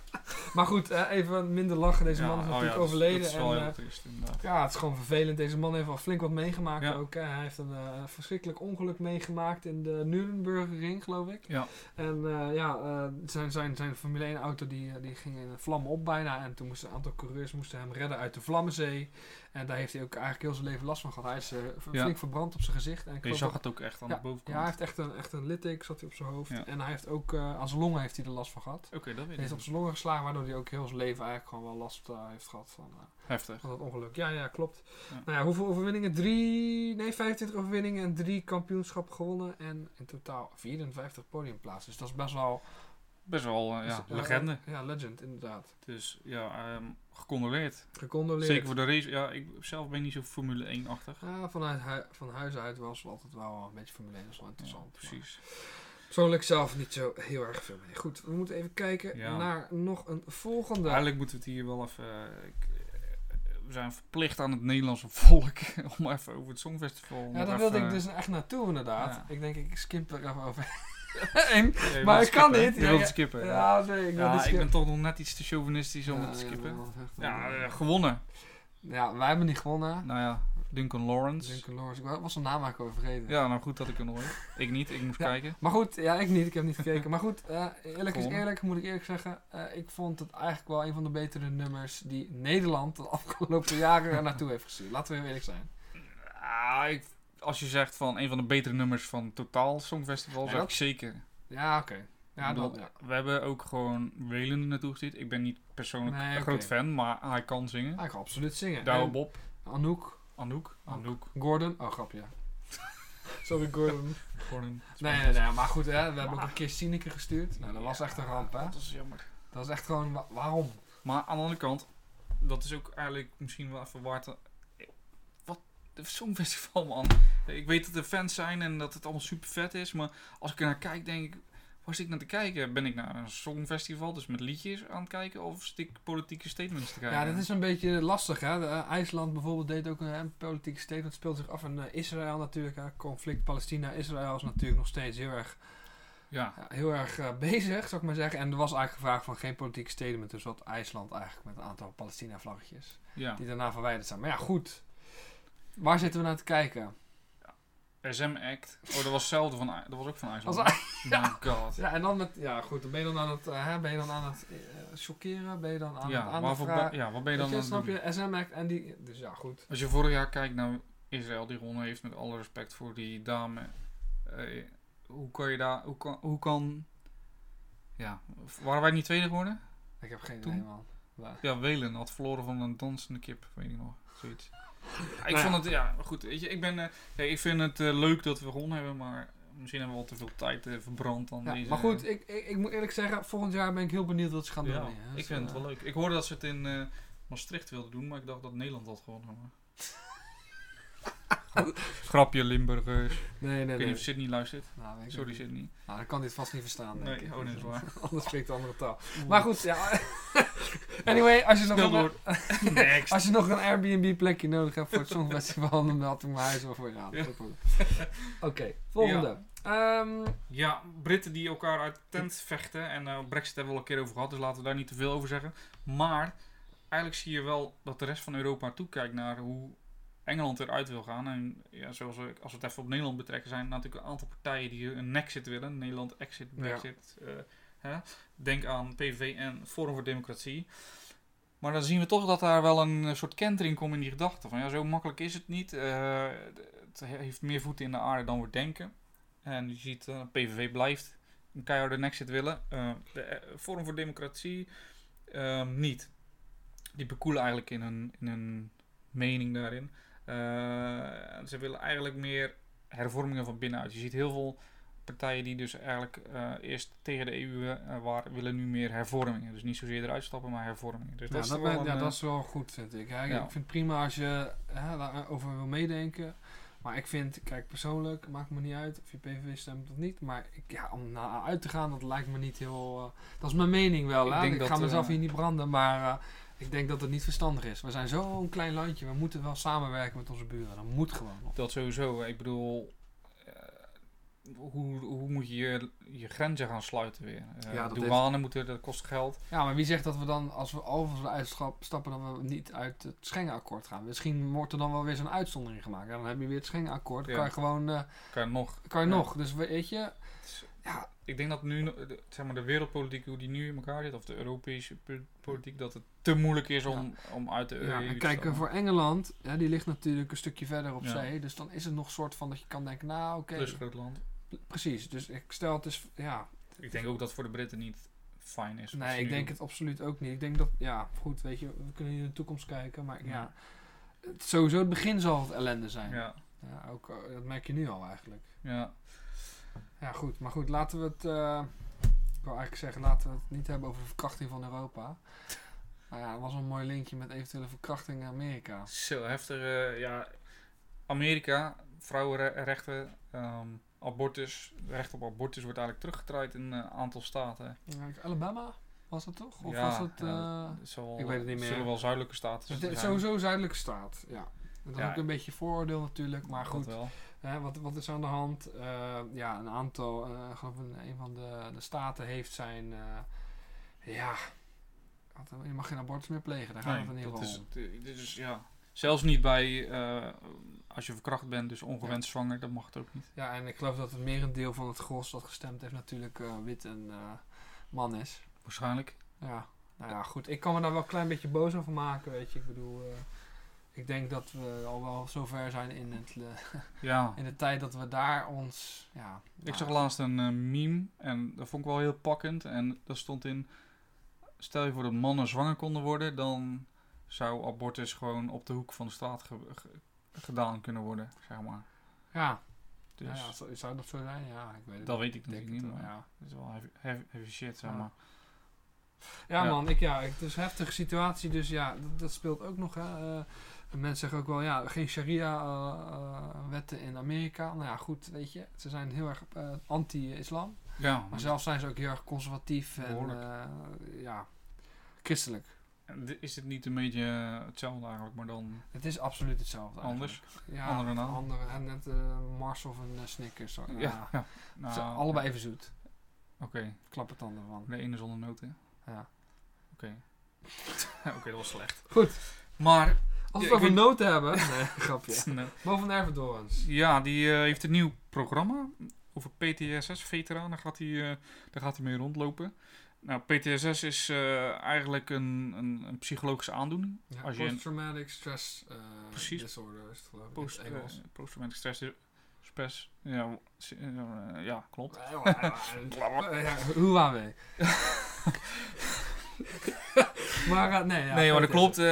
Maar goed, eh, even minder lachen. Deze man is oh natuurlijk overleden. Dat is wel en, heel triest inderdaad. ja, het is gewoon vervelend. Deze man heeft al flink wat meegemaakt Ja. ook. hè. Hij heeft een eh, verschrikkelijk ongeluk meegemaakt in de Nürburgring, geloof ik. Ja. En eh, ja, eh, zijn, zijn, zijn Formule 1 auto die, die ging in vlammen op bijna. En toen moesten een aantal coureurs moesten hem redden uit de Vlammenzee. En daar heeft hij ook eigenlijk heel zijn leven last van gehad. Hij is eh, Ja. flink verbrand op zijn gezicht. En ik Je zag dat- het ook echt aan ja, de bovenkant. ja, hij heeft echt een, echt een litteken zat hij op zijn hoofd. Ja. En hij heeft ook eh, aan zijn longen heeft hij er last van gehad. Oké, dat weet Hij heeft op zijn longen geslagen, waardoor hij ook heel zijn leven eigenlijk gewoon wel last eh, heeft gehad van, Heftig. van dat ongeluk. Ja, ja, klopt. Nou ja, hoeveel overwinningen? Drie, nee, 25 overwinningen en drie kampioenschappen gewonnen. En in totaal 54 podiumplaatsen. Dus dat is best wel... Best wel, eh, ja, is, eh, legende. ja, legend, inderdaad. Dus ja, ehm gecondoleerd. Gecondoleerd. Zeker voor de race. Ja, ik zelf ben niet zo Formule 1-achtig. Ja, vanuit hui- van huis uit was het altijd wel een beetje Formule 1. Dat is wel Ja, interessant. precies. Persoonlijk zelf niet zo heel erg veel mee. Goed, we moeten even kijken Ja. naar nog een volgende. Eigenlijk moeten we het hier wel even... eh, ik- we zijn verplicht aan het Nederlandse volk om even over het Songfestival... Ja, daar wilde ik dus echt naartoe inderdaad. Ja. Ik denk ik skip er even over. Maar ik kan skippen, niet. Je Ja, wilt ja. skippen. Ja, nee, ik wil Ja, niet ik skippen. ben toch nog net iets te chauvinistisch om Ja, het te skippen. Ja, eh, gewonnen. ja, wij hebben niet gewonnen. Nou ja, Duncan Lawrence. Duncan Lawrence. Ik was zijn naam eigenlijk al vergeten. Ja, nou goed dat ik nog weet. Ik niet, ik moest kijken. Maar goed, ja, ik niet. Ik heb niet gekeken. Maar goed, eh, eerlijk is eerlijk, moet ik eerlijk zeggen. eh, ik vond het eigenlijk wel een van de betere nummers die Nederland de afgelopen jaren naartoe heeft gestuurd. Laten we eerlijk zijn. Ah, ik, als je zegt van een van de betere nummers van Totaal Songfestival, Ja, zeg ik zeker. Ja, oké. Ja, dat. We hebben ook gewoon Welen er naartoe gestuurd. Ik ben niet persoonlijk Nee, een groot fan, maar hij kan zingen. Hij kan absoluut zingen. Douwe Bob, Anouk, Anouk, Anouk, Gordon. Oh, grapje. Sorry, Gordon. Gordon. Nee, nee, nee, maar goed, hè, we hebben ook een keer Sineke gestuurd. Nou, dat was echt een ramp, hè. Dat is jammer. Dat is echt gewoon, wa- waarom? Maar aan de andere kant, dat is ook eigenlijk misschien wel even waard. De Songfestival, man. Ik weet dat er fans zijn en dat het allemaal super vet is, maar als ik er naar kijk, denk ik. Waar zit ik naar te kijken? Ben ik naar een songfestival, dus met liedjes aan het kijken, of zit ik politieke statements te kijken? Ja, dat is een beetje lastig, hè. De, eh, IJsland bijvoorbeeld deed ook een, een politieke statement. speelt zich af in eh, Israël natuurlijk, hè. Conflict Palestina-Israël is natuurlijk nog steeds heel erg, Ja, ja, heel erg eh, bezig, zou ik maar zeggen. En er was eigenlijk gevraagd van geen politieke statement. Dus wat IJsland eigenlijk met een aantal Palestina-vlaggetjes. ja. Die daarna verwijderd zijn. Maar ja, goed. Waar zitten we naar te kijken? SM Act. Oh, dat was hetzelfde van, I- dat was ook van IJsland. My god. Ja, en dan met, ja goed, dan ben je dan aan het, eh, hè, ben je dan aan het eh, chockeren, ben je dan aan Ja, het waarvoor ben- ja, wat ben je dan je, aan het snap je, SM Act en die, dus ja goed. Als je vorig jaar kijkt naar Israël die gewonnen heeft, met alle respect voor die dame. eh, hoe kan je daar, hoe kan, hoe kan, ja, waren wij niet tweede geworden? Ik heb geen idee man. Ja, Welen had verloren van een dansende kip, weet ik nog, zoiets. Ja, ik Nou vond het, ja, goed, weet je, ik ben, eh, ja, ik vind het eh, leuk dat we gewonnen hebben, maar misschien hebben we al te veel tijd eh, verbrand Ja, deze. maar goed, ik, ik, ik moet eerlijk zeggen, volgend jaar ben ik heel benieuwd wat ze gaan ja, doen. hè. ik Dus, vind het wel leuk. Ik hoorde dat ze het in Maastricht wilden doen, maar ik dacht dat Nederland had gewonnen. Grapje Limburgers. Ik Nee, nee, weet nee. niet of Sydney luistert. Nou, weet ik Sorry niet. Sydney. Nou, dan kan dit vast niet verstaan, denk Nee, ik. oh nee, waar. Anders spreekt een andere taal. Maar goed, ja. anyway, als je, nog een, als je nog een Airbnb plekje nodig hebt voor het Songfestival, dan meld ik mijn huis wel voor je aan. Ja. Oké, volgende. Ehm, Ja, Britten die elkaar uit de tent vechten. En eh Brexit hebben we al een keer over gehad, dus laten we daar niet te veel over zeggen. Maar eigenlijk zie je wel dat de rest van Europa toekijkt naar hoe Engeland eruit wil gaan. En ja, zoals we, als we het even op Nederland betrekken, zijn er natuurlijk een aantal partijen die een exit willen. Nederland exit, Ja. Brexit. eh, hè. Denk aan PVV en Forum voor Democratie. Maar dan zien we toch dat daar wel een eh, soort kentering komt in die gedachte. Van ja, zo makkelijk is het niet. Eh, het heeft meer voeten in de aarde dan we denken. En je ziet, eh PVV blijft een keiharde exit willen. Eh, de Forum voor Democratie ehm, niet. Die bekoelen eigenlijk in hun, in hun mening daarin. Eh, ze willen eigenlijk meer hervormingen van binnenuit. Je ziet heel veel partijen die dus eigenlijk eh, eerst tegen de EU eh, waren, willen nu meer hervormingen. Dus niet zozeer eruit stappen, maar hervormingen. Dus ja, dat, is dat, ben- ja, een, dat is wel goed, vind ik. Ja, ik-. Ik vind het prima als je daarover wil meedenken. Maar ik vind, kijk, persoonlijk maakt me niet uit of je PVV stemt of niet. Maar ik, ja, om naar uit te gaan, dat lijkt me niet heel... dat is mijn mening wel. Ik hè. Ik, dat, ga mezelf hier niet branden, maar ik denk dat het niet verstandig is. We zijn zo'n klein landje, we moeten wel samenwerken met onze buren. Dat moet gewoon. Dat sowieso. Ik bedoel, eh, hoe, hoe moet je je, je grenzen gaan sluiten weer? Eh Ja, douane moeten, dat kost geld. Ja, maar wie zegt dat we dan, als we we uitstappen, dat we niet uit het Schengenakkoord gaan? Misschien wordt er dan wel weer zo'n uitzondering gemaakt. Ja, dan heb je weer het Schengenakkoord. Ja. kan je gewoon, eh, Kan je nog. kan je nog. Dus we- weet je, Is- Ik denk dat nu, de, zeg maar, de wereldpolitiek, hoe die nu in elkaar zit, of de Europese po- politiek, dat het te moeilijk is om, om uit de EU ja, en kijk, eh, voor Engeland, ja, die ligt natuurlijk een stukje verder op Ja. zee. Dus dan is het nog soort van dat je kan denken, nou oké, Plus land. precies. Dus ik stel het is, ja, Ik denk ook dat voor de Britten niet fijn is. nee, ik denk het absoluut ook niet. Ik denk dat, ja, goed, weet je, we kunnen in de toekomst kijken, maar ja, Ja. het, sowieso het begin zal het ellende zijn. Ja, Ja, ook, eh, dat merk je nu al eigenlijk. ja. Ja, goed. Maar goed, laten we het... eh, ik wil eigenlijk zeggen, laten we het niet hebben over de verkrachting van Europa. Nou ja, dat was een mooi linkje met eventuele verkrachting in Amerika. Zo heftig. eh, ja, Amerika, vrouwenrechten, ehm, abortus, recht op abortus wordt eigenlijk teruggedraaid in een aantal staten. Ja, Alabama was het toch? Of Ja, was het... ja, eh, Het zal, ik weet het niet meer. zullen wel zuidelijke staten het zijn. is sowieso zuidelijke staat, ja. Dat is Ja. ook een beetje vooroordeel natuurlijk, maar goed. wel. Hè, wat, wat is aan de hand? Eh, ja, een aantal, ik geloof een, een van de, de staten heeft zijn... eh, ja, je mag geen abortus meer plegen, daar gaat Nee, het in ieder geval ja. Zelfs niet bij, als je verkracht bent, dus ongewenst zwanger, dat mag het ook niet. Ja, en ik geloof dat het merendeel van het gros dat gestemd heeft natuurlijk wit en man is. Waarschijnlijk. Ja, nou ja, goed. Ik kan me daar wel een klein beetje boos over maken, weet je. Ik bedoel, ik denk dat we al wel zover zijn in, het, eh, Ja. in de tijd dat we daar ons, ja... Ik nou, zag laatst een eh, meme en dat vond ik wel heel pakkend. En daar stond in, stel je voor dat mannen zwanger konden worden, dan zou abortus gewoon op de hoek van de straat ge- ge- gedaan kunnen worden, zeg maar. Ja, Dus ja, ja, zou, dat zo zijn? Ja, ik weet het dat weet ik denk natuurlijk niet, het maar ja. dat is wel heavy, heavy, heavy shit, zeg Ja. maar. Ja, man, ik, ja, het is een heftige situatie, dus ja, dat, dat speelt ook nog. Hè. Eh, mensen zeggen ook wel, ja, geen sharia-wetten in Amerika. Nou ja, goed, weet je, ze zijn heel erg eh, anti-islam. Ja, Maar zelf zijn ze ook heel erg conservatief en eh, ja, christelijk. en is het niet een beetje eh, hetzelfde eigenlijk, maar dan Het is absoluut hetzelfde. anders? eigenlijk. Ja, Andere naam? Andere, en net eh, Mars of een eh, Snickers. zo. Ja, Ja, ja. Ze Nou, zijn allebei even zoet. Oké, Klappertanden van. de ene zonder noten. Ja. Oké. Oké, dat was slecht. Goed. Maar, Als we Ja, noten hebben. Nee, grapje. nee. Boven Ervedorens. Ja, die eh, heeft een nieuw programma over PTSS-veteranen. Gaat hij, eh, daar gaat hij mee rondlopen. Nou, PTSS is eh, eigenlijk een, een, een psychologische aandoening. Ja, Als je een- Post-traumatic stress eh, Precies. disorder is het geloof ik Post, eh, Post-traumatic stress stress. Ja, eh, ja, klopt. hoe waren we? Maar eh, nee, ja, nee, maar dat klopt. eh,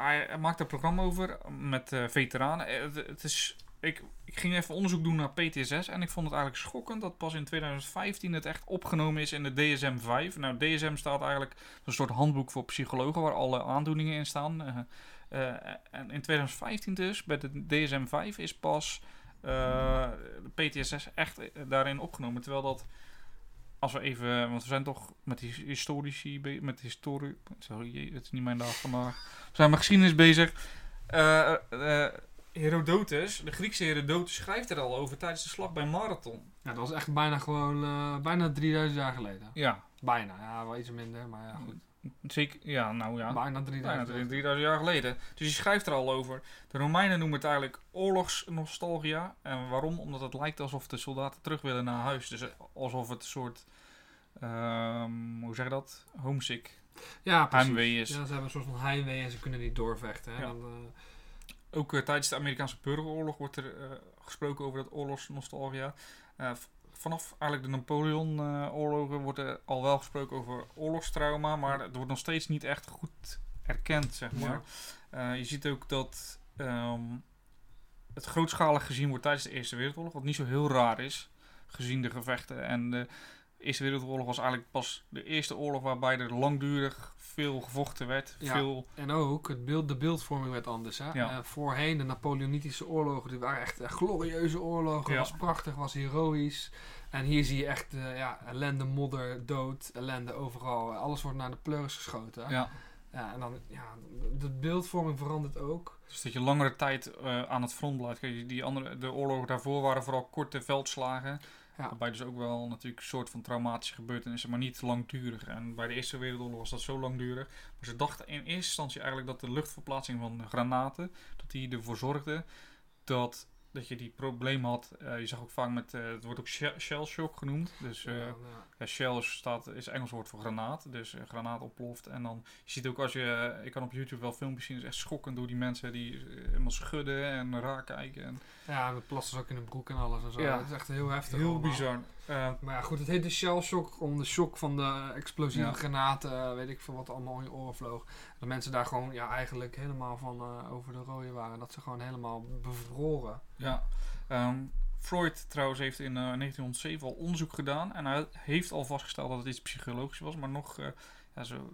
hij, maakt een programma over met eh, veteranen. Het, is ik, ik ging even onderzoek doen naar PTSS en ik vond het eigenlijk schokkend dat pas in 2015 het echt opgenomen is in de DSM-5. Nou, DSM staat eigenlijk een soort handboek voor psychologen waar alle aandoeningen in staan. En in 2015 dus, bij de DSM-5 is pas eh, de PTSS echt daarin opgenomen. Terwijl dat, als we even, want we zijn toch met die historici, met historie, sorry, het is niet mijn dag vandaag. We zijn met geschiedenis bezig. Eh, eh, Herodotus, de Griekse Herodotus, schrijft er al over tijdens de slag bij Marathon. Ja, dat was echt bijna gewoon, eh, bijna 3000 jaar geleden. Ja, Bijna, ja, wel iets minder, maar ja, goed. Zeker. Ja, nou ja. Bijna 3000 Bijna jaar. 3000 jaar geleden. Dus hij schrijft er al over. De Romeinen noemen het eigenlijk oorlogsnostalgia. En waarom? Omdat het lijkt alsof de soldaten terug willen naar huis. Dus alsof het een soort, ehm, hoe zeg je dat? Homesick Ja, precies. heimwee is. Ja, ze hebben een soort van heimwee en ze kunnen niet doorvechten. Hè? Ja. Dan, eh, Ook eh, tijdens de Amerikaanse burgeroorlog wordt er eh, gesproken over dat oorlogsnostalgia. Vanaf eigenlijk de Napoleon-oorlogen wordt er al wel gesproken over oorlogstrauma, maar het wordt nog steeds niet echt goed erkend, zeg maar. Eh, je ziet ook dat ehm, het grootschalig gezien wordt tijdens de Eerste Wereldoorlog, wat niet zo heel raar is, gezien de gevechten. En de Eerste Wereldoorlog was eigenlijk pas de eerste oorlog waarbij er langdurig veel gevochten werd. Ja. Veel, En ook, het beeld, de beeldvorming werd anders. Hè? Ja. Eh, voorheen, de Napoleonitische oorlogen, die waren echt eh, glorieuze oorlogen. Ja. was prachtig, was heroïs. En hier zie je echt eh, ja, ellende, modder, dood, ellende overal. Alles wordt naar de pleuris geschoten. hè. ja. Ja, en dan, ja, de beeldvorming verandert ook. Dus dat je langere tijd aan het front blijft. Kijk, die andere, de oorlogen daarvoor waren vooral korte veldslagen. Ja. Waarbij dus ook wel natuurlijk een soort van traumatische gebeurtenissen, maar niet langdurig. En bij de Eerste Wereldoorlog was dat zo langdurig. Maar ze dachten in eerste instantie eigenlijk dat de luchtverplaatsing van granaten, dat die ervoor zorgde dat, dat je die probleem had. Eh, je zag ook vaak met, eh, het wordt ook shell, shell shock genoemd. Dus eh, Ja, shell staat, is Engels woord voor granaat. Dus granaat ontploft. En dan, je ziet ook als je, ik kan op YouTube wel filmpjes zien, is echt schokkend door die mensen die helemaal schudden en raar kijken. En Ja, met plassen ook in de broek en alles en zo. Ja. Het is echt heel heftig. heel allemaal. bizar. Eh, Maar ja, goed, het heet de shell shock om de shock van de explosieve Ja. granaten, eh, weet ik veel wat allemaal in je oren vloog. Dat mensen daar gewoon ja, eigenlijk helemaal van eh, over de rode waren. Dat ze gewoon helemaal bevroren. Ja, ehm, Freud trouwens heeft in eh, 1907 al onderzoek gedaan en hij heeft al vastgesteld dat het iets psychologisch was, maar nog, ja, zo,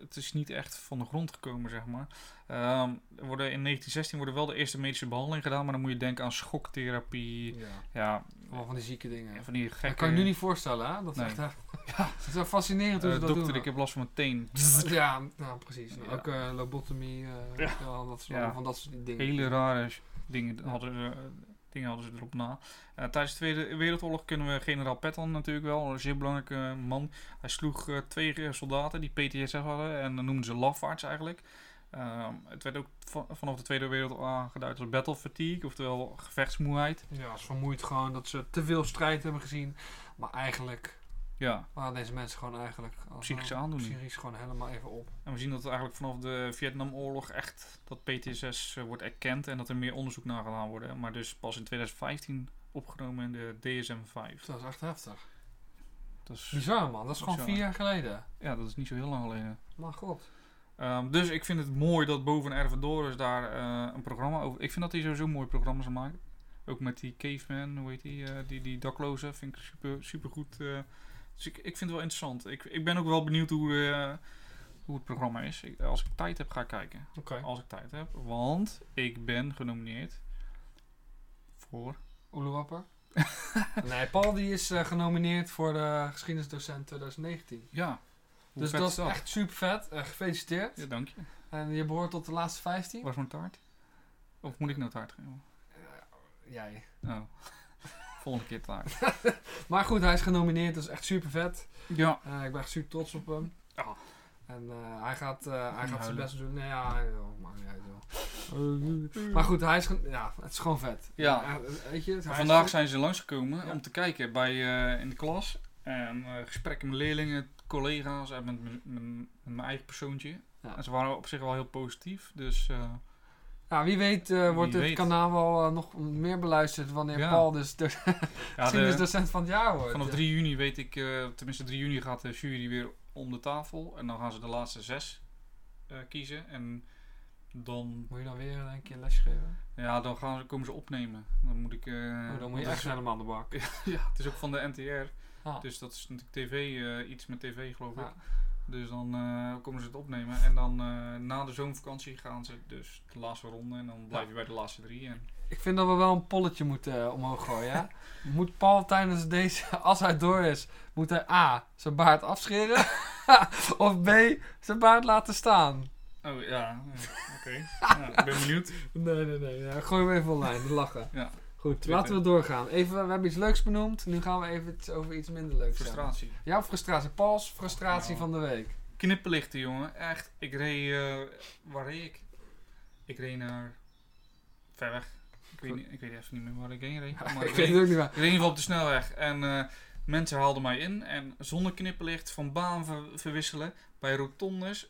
het is niet echt van de grond gekomen, zeg maar. Er worden, in 1916 worden wel de eerste medische behandelingen gedaan, maar dan moet je denken aan schoktherapie, Ja. ja, Allemaal van die zieke dingen. ja, van die gekke... Dat kan je nu niet voorstellen, hè? Dat is Nee. echt, ja, het is wel fascinerend hoe Eh, ze dat dokter, doen. ik heb last van mijn teen. Ja, nou, precies. Nou, Ja. Ook eh, lobotomie, eh, Ja. ja, dat soort, van dat soort dingen. Hele rare dingen hadden, ze- dingen hadden ze erop na. Tijdens de Tweede Wereldoorlog kunnen we generaal Patton natuurlijk wel, een zeer belangrijke man. Hij sloeg twee soldaten die PTSS hadden en dan noemden ze lafaards eigenlijk. Ehm, het werd ook va- vanaf de Tweede Wereldoorlog aangeduid als battle fatigue, oftewel gevechtsmoeheid. Ja, is vermoeid gewoon dat ze te veel strijd hebben gezien. Maar eigenlijk Ja, waren deze mensen gewoon eigenlijk... als- Psychische aandoening. Psychisch gewoon helemaal even op. en we zien dat eigenlijk vanaf de Vietnamoorlog echt dat PTSS eh, wordt erkend en dat er meer onderzoek naar gedaan wordt. Maar dus pas in 2015 opgenomen in de DSM-5. Dat is echt heftig. Dat is, Bizar man, dat is gewoon Bizar. vier jaar geleden. ja, dat is niet zo heel lang geleden. Maar god. Ehm, dus ik vind het mooi dat boven Ervedorus daar eh, een programma over... Ik vind dat hij sowieso mooie programma's maakt. Ook met die caveman, hoe heet die, eh, die, die daklozen, vind ik super, super goed. eh. dus ik, ik vind het wel interessant. Ik, ik ben ook wel benieuwd hoe, hoe het programma is. Ik- als ik tijd heb, ga ik kijken. Oké. Als ik tijd heb. Want ik ben genomineerd voor... Oelewapper? nee, Paul die is genomineerd voor de geschiedenisdocent 2019. Ja. Hoe dus dat is echt super vet. Eh, gefeliciteerd. Ja, dank je. En je behoort tot de laatste 15. Was mijn taart? Of moet ik nou taart geven? Jij. Oh. Volgende keer taart. Maar goed, hij is genomineerd, dat is echt super vet. Ja. Eh, ik ben echt super trots op hem. Ja. En eh, hij gaat, eh, hij gaat zijn best doen. Nee, ja, oh, maakt niet uit, joh. Maar goed, hij is, ja, het is gewoon vet. Ja. Eh, weet je, Vandaag zijn ze langsgekomen Ja. om te kijken bij, eh, in de klas. En eh, gesprekken met leerlingen, collega's en met, met, mijn eigen persoontje. Ja. En ze waren op zich wel heel positief. Dus eh, Ja, wie weet eh, wordt dit weet. kanaal wel eh, nog meer beluisterd wanneer Ja. Paul dus de ja, de, geschiedenisdocent van het jaar wordt. vanaf Ja. 3 juni weet ik, tenminste 3 juni gaat de jury weer om de tafel. En dan gaan ze de laatste zes kiezen. En dan, Moet je dan weer een keer lesje geven? ja, dan gaan ze, komen ze opnemen. Dan moet ik... oh, dan moet je echt helemaal aan de bak. Ja, het is ook van de NTR. Ah. Dus dat is natuurlijk tv, eh, iets met tv geloof ik. Ja. Dus dan eh, komen ze het opnemen. En dan eh, na de zomervakantie gaan ze dus de laatste ronde. En dan blijf Ja. je bij de laatste drie. En Ik vind dat we wel een polletje moeten omhoog gooien. Ja? Moet Paul tijdens deze, als hij door is, moet hij A. zijn baard afscheren? of B. zijn baard laten staan? Oh ja, oké. Ja, ik ben benieuwd. Nee, nee, nee. Ja, gooi hem even online. Lachen. Ja. Goed, Twitter. laten we doorgaan. Even, we hebben iets leuks benoemd. Nu gaan we even over iets minder leuks hebben. Frustratie. Jouw frustratie. Paul's frustratie Nou. van de week. Knipperlichten, jongen. Echt. Ik reed... eh, waar reed ik? Ik reed naar... Ver weg. Ik weet, niet, ik weet even niet meer waar ik heen reed. Maar ik ik weet het ook niet meer. ik reed in ieder geval op de snelweg. En eh, mensen haalden mij in. En zonder knipperlicht van baan ver- verwisselen. Bij rotondes.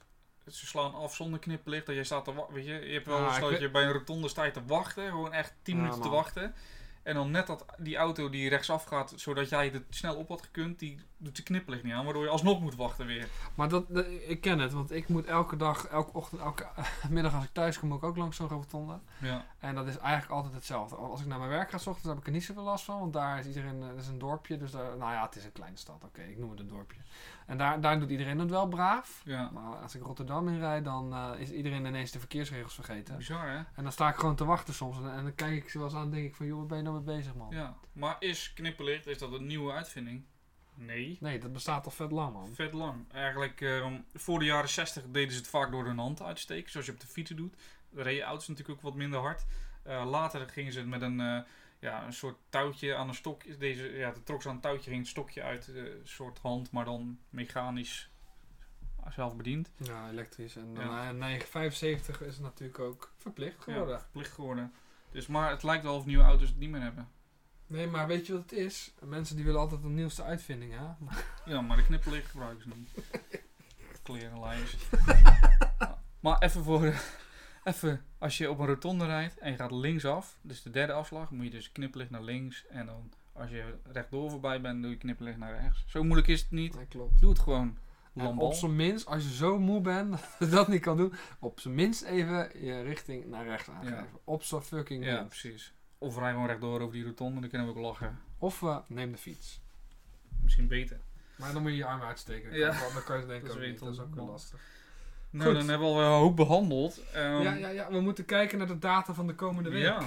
Ze slaan af zonder knipperlicht. Dat jij staat te wachten. Weet je, je hebt wel Ah, eens dat weet- je bij een rotonde staat te wachten. Gewoon echt 10 Ja, minuten te wachten. En dan net dat die auto die rechtsaf gaat, zodat jij het snel op had gekund, die doet de knipperlicht niet aan, waardoor je alsnog moet wachten weer. Maar dat, dat- ik ken het, want ik moet elke dag, elke ochtend, elke middag als ik thuis kom, moet ik ook langs zo'n rotonde. Ja, En dat is eigenlijk altijd hetzelfde. Als ik naar mijn werk ga, 's ochtends, heb ik er niet zoveel last van. Want daar is iedereen, eh, dat is een dorpje. Dus daar, nou ja, het is een kleine stad. Oké, ik noem het een dorpje. En daar, daar doet iedereen het wel braaf. ja. Maar als ik Rotterdam inrijd, dan eh, is iedereen ineens de verkeersregels vergeten. Bizar hè? En dan sta ik gewoon te wachten soms. En, en dan kijk ik ze wel eens aan en denk ik van, joh, waar ben je nou mee bezig, man? Ja. Maar is knipperlicht, is dat een nieuwe uitvinding? Nee. Nee, dat bestaat al vet lang, man. Vet lang. Eigenlijk, ehm, voor de jaren 60 deden ze het vaak door hun hand uitsteken, zoals je op de fietsen doet. De reden auto's natuurlijk ook wat minder hard. Eh, later gingen ze het met een, eh, ja, een soort touwtje aan een stokje. Deze, ja, de trok ze aan een touwtje, ging het stokje uit, eh, een soort hand, maar dan mechanisch zelf bediend. Ja, elektrisch. En dan Ja. na 975 is het natuurlijk ook verplicht geworden. Ja, verplicht geworden. Dus, maar het lijkt wel of nieuwe auto's het niet meer hebben. Nee, maar weet je wat het is? Mensen die willen altijd de nieuwste uitvinding, hè? Ja, maar de knipperlicht gebruiken ze niet. Klerenlijst. maar even voor... Even, als je op een rotonde rijdt en je gaat linksaf, dus de derde afslag, moet je dus knipperlicht naar links. En dan, als je rechtdoor voorbij bent, doe je knipperlicht naar rechts. Zo moeilijk is het niet. Klopt. Doe het gewoon. En op zijn minst, als je zo moe bent dat je dat niet kan doen, op zijn minst even je richting naar rechts aangeven. Op zijn fucking Ja, precies. Of rij gewoon rechtdoor over die rotonde, dan kunnen we ook lachen. Of eh, neem de fiets. Misschien beter. Maar dan moet je je arm uitsteken. Ja. Dan, kan je het denk ik Dat ook niet. Dat is ook wel lastig. Nou, Goed. dan hebben we al een hoop behandeld. Ehm, ja, ja, ja, we moeten kijken naar de data van de komende week. Ja.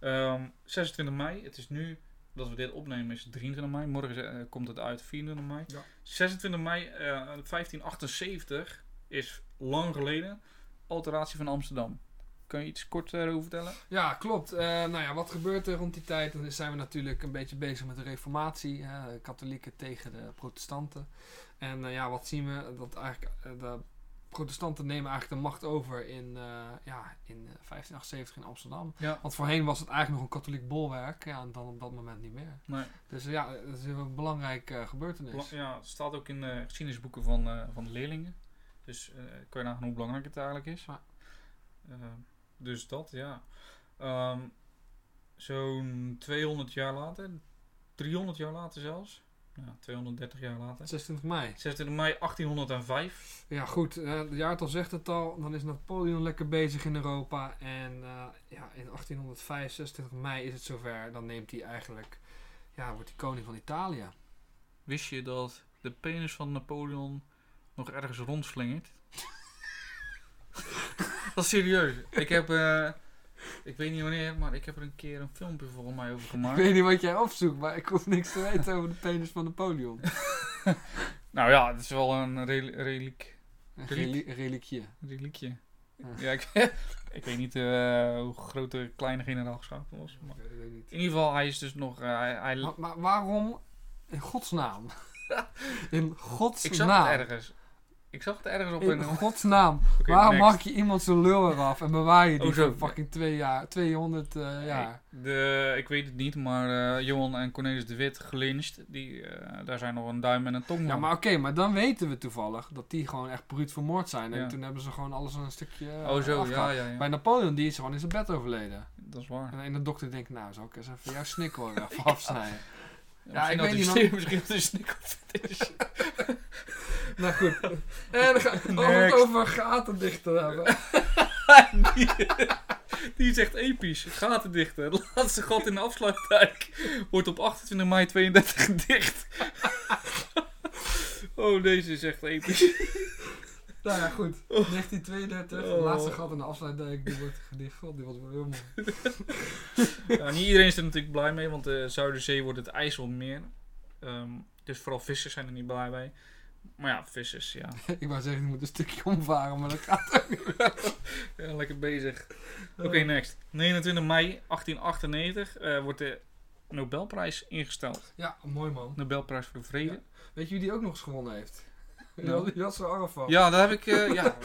Ehm, 26 mei, het is nu dat we dit opnemen, is het 23 mei. Morgen is, eh, komt het uit, 24 mei. Ja. 26 mei eh, 1578 is lang geleden. Alteratie van Amsterdam. Kan je iets kort daarover vertellen? Ja, klopt. Eh, nou ja, wat gebeurt er rond die tijd? Dan zijn we natuurlijk een beetje bezig met de reformatie. Hè, de katholieken tegen de protestanten. En eh, ja, wat zien we? Dat eigenlijk eh, protestanten nemen eigenlijk de macht over in, eh, ja, in eh, 1578 in Amsterdam. Ja. Want voorheen was het eigenlijk nog een katholiek bolwerk. Ja, en dan op dat moment niet meer. Nee. Dus eh, ja, dat is een belangrijke eh, gebeurtenis. Ja, het staat ook in de geschiedenisboeken van, eh, van de leerlingen. Dus eh kan je nagaan hoe belangrijk het eigenlijk is. Ja. Eh, dus dat, ja. Ehm, Zo'n 200 jaar later, 300 jaar later zelfs. Ja, 230 jaar later. 26 mei. 26 mei 1805. Ja, goed. eh, het jaartal zegt het al. Dan is Napoleon lekker bezig in Europa. En eh, ja, in 1805, 26 mei is het zover. Dan neemt hij eigenlijk... Ja, wordt hij koning van Italië. Wist je dat de penis van Napoleon nog ergens rondslingert? dat is serieus. Ik heb, eh, ik weet niet wanneer, maar ik heb er een keer een filmpje volgens mij over Ik gemaakt. weet niet wat jij opzoekt, maar ik hoef niks te weten over de penis van Napoleon. Nou ja, het is wel een rel- reliek, Een Reliek. reli- reliquie. reliekje. Ja. Ik, ik weet niet eh, hoe groot de kleine generaal was. Maar Ik weet niet. in ieder geval, hij is dus nog... eh, hij, hij- Maar, maar waarom? In godsnaam. In godsnaam. ik zag het ergens. Ik zag het ergens op In een... godsnaam. Waarom next. hak je iemand zijn lul eraf en bewaar je die Oh, zo. fucking twee jaar, 200 eh, jaar? De, ik weet het niet, maar eh, Johan en Cornelis de Wit gelyncht. Die, eh, daar zijn nog een duim en een tong Ja, maar oké, maar dan weten we toevallig dat die gewoon echt bruut vermoord zijn. En Ja. toen hebben ze gewoon alles een stukje oh zo, ja, ja, ja. Bij Napoleon, die is gewoon in zijn bed overleden. Dat is waar. En de dokter denkt, nou, zou ik eens even jouw snikkel er even afsnijden. Ja, ik weet niet, hij- Misschien dat hij snikkelvet is. nou goed. En dan ga, als we het over gaten dichter hebben. die, die is echt episch. Gaten dichten. Het laatste gat in de afsluitdijk wordt op 28 mei 32 dicht. oh, deze is echt episch. Nou ja, goed. 1932, Oh. laatste gat in de afsluitdijk, die wordt gedicht. God, die was wel heel mooi. Ja, niet iedereen is er natuurlijk blij mee, want de Zuiderzee wordt het IJsselmeer. Ehm, dus vooral vissers zijn er niet blij mee. Maar ja, vissers, ja. ik wou zeggen, je moet een stukje omvaren, maar dat gaat ook niet. ja lekker bezig. Oké, next. 29 mei 1898 eh, wordt de Nobelprijs ingesteld. Ja, mooi man. Nobelprijs voor de Vrede. Weet je wie die ook nog eens gewonnen heeft? Nou. Ja. Die had zo'n arm van. Ja, daar heb ik. eh ja,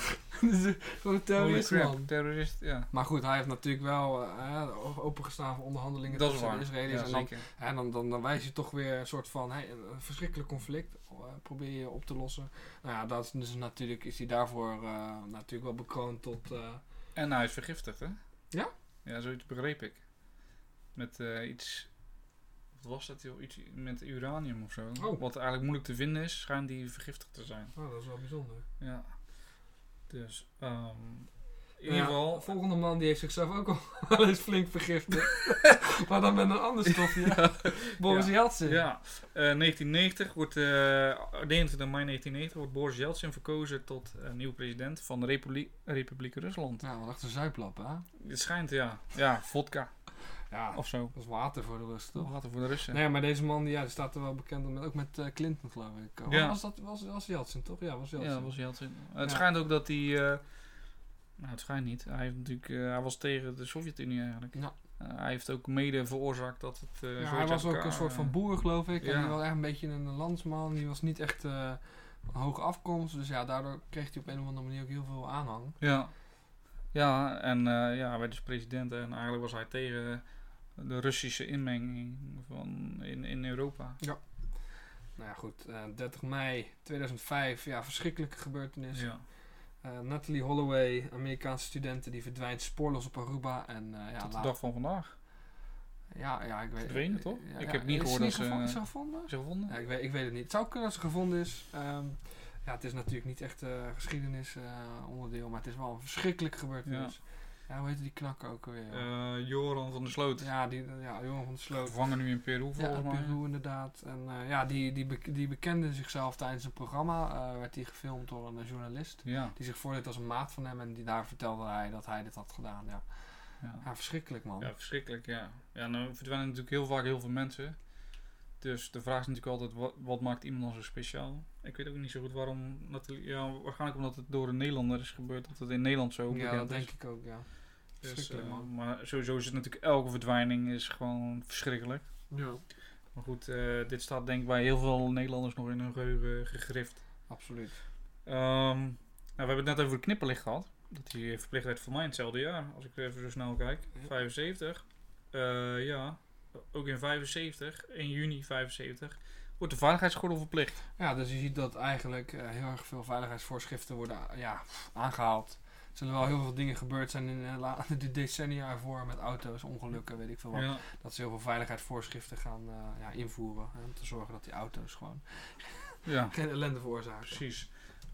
Gewoon terrorist, man. Terrorist, ja. Maar goed, hij heeft natuurlijk wel eh, opengestaan voor onderhandelingen Dat is tussen de Israëli's. Ja, en dan, en dan, dan, dan wijs je toch weer een soort van hey, een verschrikkelijk conflict. eh, probeer je op te lossen. Nou ja, dat is dus natuurlijk is hij daarvoor eh, natuurlijk wel bekroond tot. eh, En hij is vergiftigd, hè? Ja? Ja, zoiets begreep ik. Met eh, iets. Wat was dat? joh? Iets met uranium of zo. Oh. Wat eigenlijk moeilijk te vinden is, schijnt die vergiftigd te zijn. oh, dat is wel bijzonder. Ja. Dus, ehm in Nou ieder geval. de volgende man die heeft zichzelf ook al wel eens flink vergiftigd. maar dan met een ander stofje. Boris Ja. Yeltsin. Ja, eh 1990 wordt, eh 29 mei 1990 wordt Boris Yeltsin verkozen tot eh, nieuwe president van de Republiek, Republiek Rusland. Ja, wat echt een zuiplap, hè? Het schijnt, ja. Ja, vodka Ja, of zo. dat is water voor de rust, toch? Water voor de Russen. Nee, maar deze man die, ja, die staat er wel bekend om, ook met eh, Clinton, geloof ik. Oh, Ja. Was dat was, was Yeltsin, toch? Ja, was Yeltsin. Ja, was Yeltsin. Het Ja. schijnt ook dat hij... eh, nou, het schijnt niet. Hij, heeft natuurlijk, eh, hij was tegen de Sovjet-Unie eigenlijk. Ja. Hij heeft ook mede veroorzaakt dat het... eh, Ja, hij was ook een soort van boer, geloof ik. En ja. die was echt een beetje een landsman. Die was niet echt eh, een hoge afkomst. Dus ja, daardoor kreeg hij op een of andere manier ook heel veel aanhang. Ja. Ja, en eh, ja, hij werd dus president en eigenlijk was hij tegen de Russische inmenging van, in, in Europa. Nou ja, goed. eh, 30 mei 2005, ja, verschrikkelijke gebeurtenis. Ja. Eh, Natalie Holloway, Amerikaanse studenten, die verdwijnt spoorloos op Aruba. En eh, ja, Tot de dag van vandaag. ja, ja, ik weet Verdwenen, toch? Ja, Ik ja, heb niet gehoord dat ze- gevonden? Is ze gevonden? Is ze gevonden? Ja, ik weet, ik weet het niet. Het zou kunnen dat ze gevonden is. Ehm, ja, het is natuurlijk niet echt eh geschiedenis eh, onderdeel, maar het is wel een verschrikkelijke gebeurtenis. Ja. Hoe heet die knakker ook alweer? Eh, Joran van der Sloot. ja, die, ja, Johan van der Sloot. Gevangen nu in Peru Ja, volgens mij. Peru inderdaad. En eh, ja, die, die, be- die bekende zichzelf tijdens een programma. eh, werd hij gefilmd door een journalist. Ja, Die zich voordeed als een maat van hem. En die, daar vertelde hij dat hij dit had gedaan. Ja, ja. ja verschrikkelijk man. ja, verschrikkelijk, ja. Ja, nou verdwijnen natuurlijk heel vaak heel veel mensen. Dus de vraag is natuurlijk altijd, wat, wat maakt iemand dan zo speciaal? Ik weet ook niet zo goed waarom. Natuurlijk, ja, waarschijnlijk omdat het door een Nederlander is gebeurd. Dat het in Nederland zo Ja, dat is. denk ik ook, ja. Dus, eh, maar sowieso is het natuurlijk elke verdwijning is gewoon verschrikkelijk. Ja, Maar goed, eh, dit staat denk ik bij heel veel Nederlanders nog in hun geheugen gegrift. absoluut. Ehm, nou, we hebben het net over de knipperlicht gehad. Dat die verplicht werd voor mij in hetzelfde jaar, als ik even zo snel kijk. Ja. 75. Eh, ja, ook in 75, in juni 75, wordt de veiligheidsgordel verplicht. Ja, dus je ziet dat eigenlijk eh, heel erg veel veiligheidsvoorschriften worden ja, aangehaald. Er zullen wel heel veel dingen gebeurd zijn in eh, la- de decennia ervoor met auto's, ongelukken, weet ik veel wat. Ja, Dat ze heel veel veiligheidsvoorschriften gaan eh, ja, invoeren. Hè, om te zorgen dat die auto's gewoon ja, geen ellende veroorzaken. precies.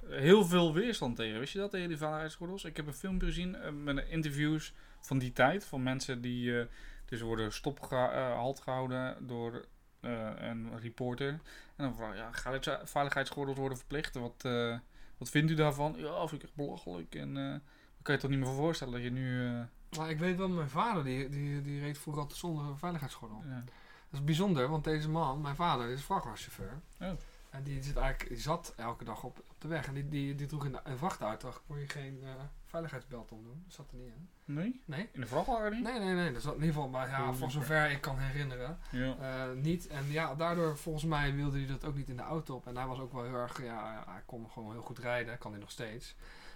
Heel veel weerstand tegen, wist je dat, tegen die veiligheidsgordels? Ik heb een filmpje gezien eh, met interviews van die tijd, van mensen die eh, dus worden stopgehaald gehouden door eh, een reporter. En dan vraag je, ja, gaan het veiligheidsgordels worden verplicht? Wat, eh, wat vindt u daarvan? Ja, vind ik echt belachelijk. En eh kan je toch niet meer voorstellen dat je nu... eh, Maar ik weet wel, mijn vader die, die, die reed vroeger altijd zonder veiligheidsgordel. ja. Dat is bijzonder, want deze man, mijn vader, is vrachtwagenchauffeur. Oh. En die, zit eigenlijk, die zat elke dag op, op de weg. En die, die, die droeg in de, een vrachtauto, kon je geen eh, veiligheidsbelt omdoen. Dat zat er niet in. Nee? Nee? In de vrachtwagen niet? Nee, nee, nee. Dat zat in ieder geval, maar ja, voor zover ik kan herinneren, Ja. eh, niet. En ja, daardoor volgens mij wilde hij dat ook niet in de auto op. En hij was ook wel heel erg, ja, hij kon gewoon heel goed rijden, kan hij nog steeds.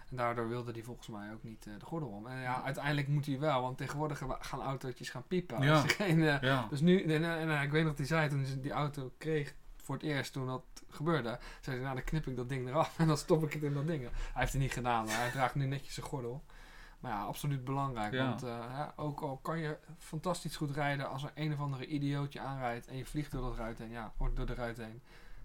En daardoor wilde hij volgens mij ook niet eh, de gordel om. En ja, uiteindelijk moet hij wel, want tegenwoordig gaan autootjes gaan piepen. Ja. Je geen, eh, Ja. dus nu, en, en, en ik weet nog dat hij zei toen hij die auto kreeg voor het eerst toen dat gebeurde, zei hij, nou dan knip ik dat ding eraf en dan stop ik het in dat ding. Hij heeft het niet gedaan, maar hij draagt nu netjes zijn gordel. Maar ja, absoluut belangrijk, Ja. want eh, ja, ook al kan je fantastisch goed rijden als er een of andere idiootje aanrijdt en je vliegt door dat ruit heen, ja, door de ruit heen.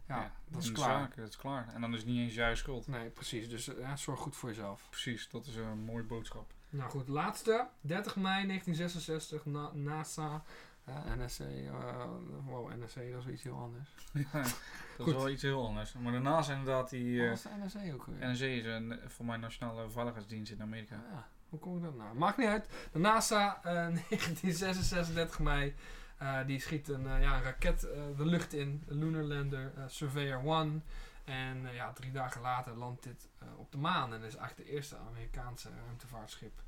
Ja, dat is klaar. dat is klaar. En dan is het niet eens jouw schuld. Nee, precies. Dus eh, ja, zorg goed voor jezelf. Precies, dat is een mooie boodschap. Nou goed, laatste. 30 mei 1966, Na- NASA. eh, NSC, eh, wow, NSC, dat is wel iets heel anders. Ja, dat Goed. is wel iets heel anders. Maar daarnaast inderdaad die... Wat eh was de NSC ook weer? NSC is een, voor mijn nationale veiligheidsdienst in Amerika. Ja, hoe kom ik dat nou? Maakt niet uit. De NASA, eh 1966, 30 mei. Eh, die schiet een, eh, ja, een raket eh, de lucht in. Lunar Lander Surveyor 1. En ja, drie dagen later landt dit op de maan. En is eigenlijk de eerste Amerikaanse ruimtevaartschip.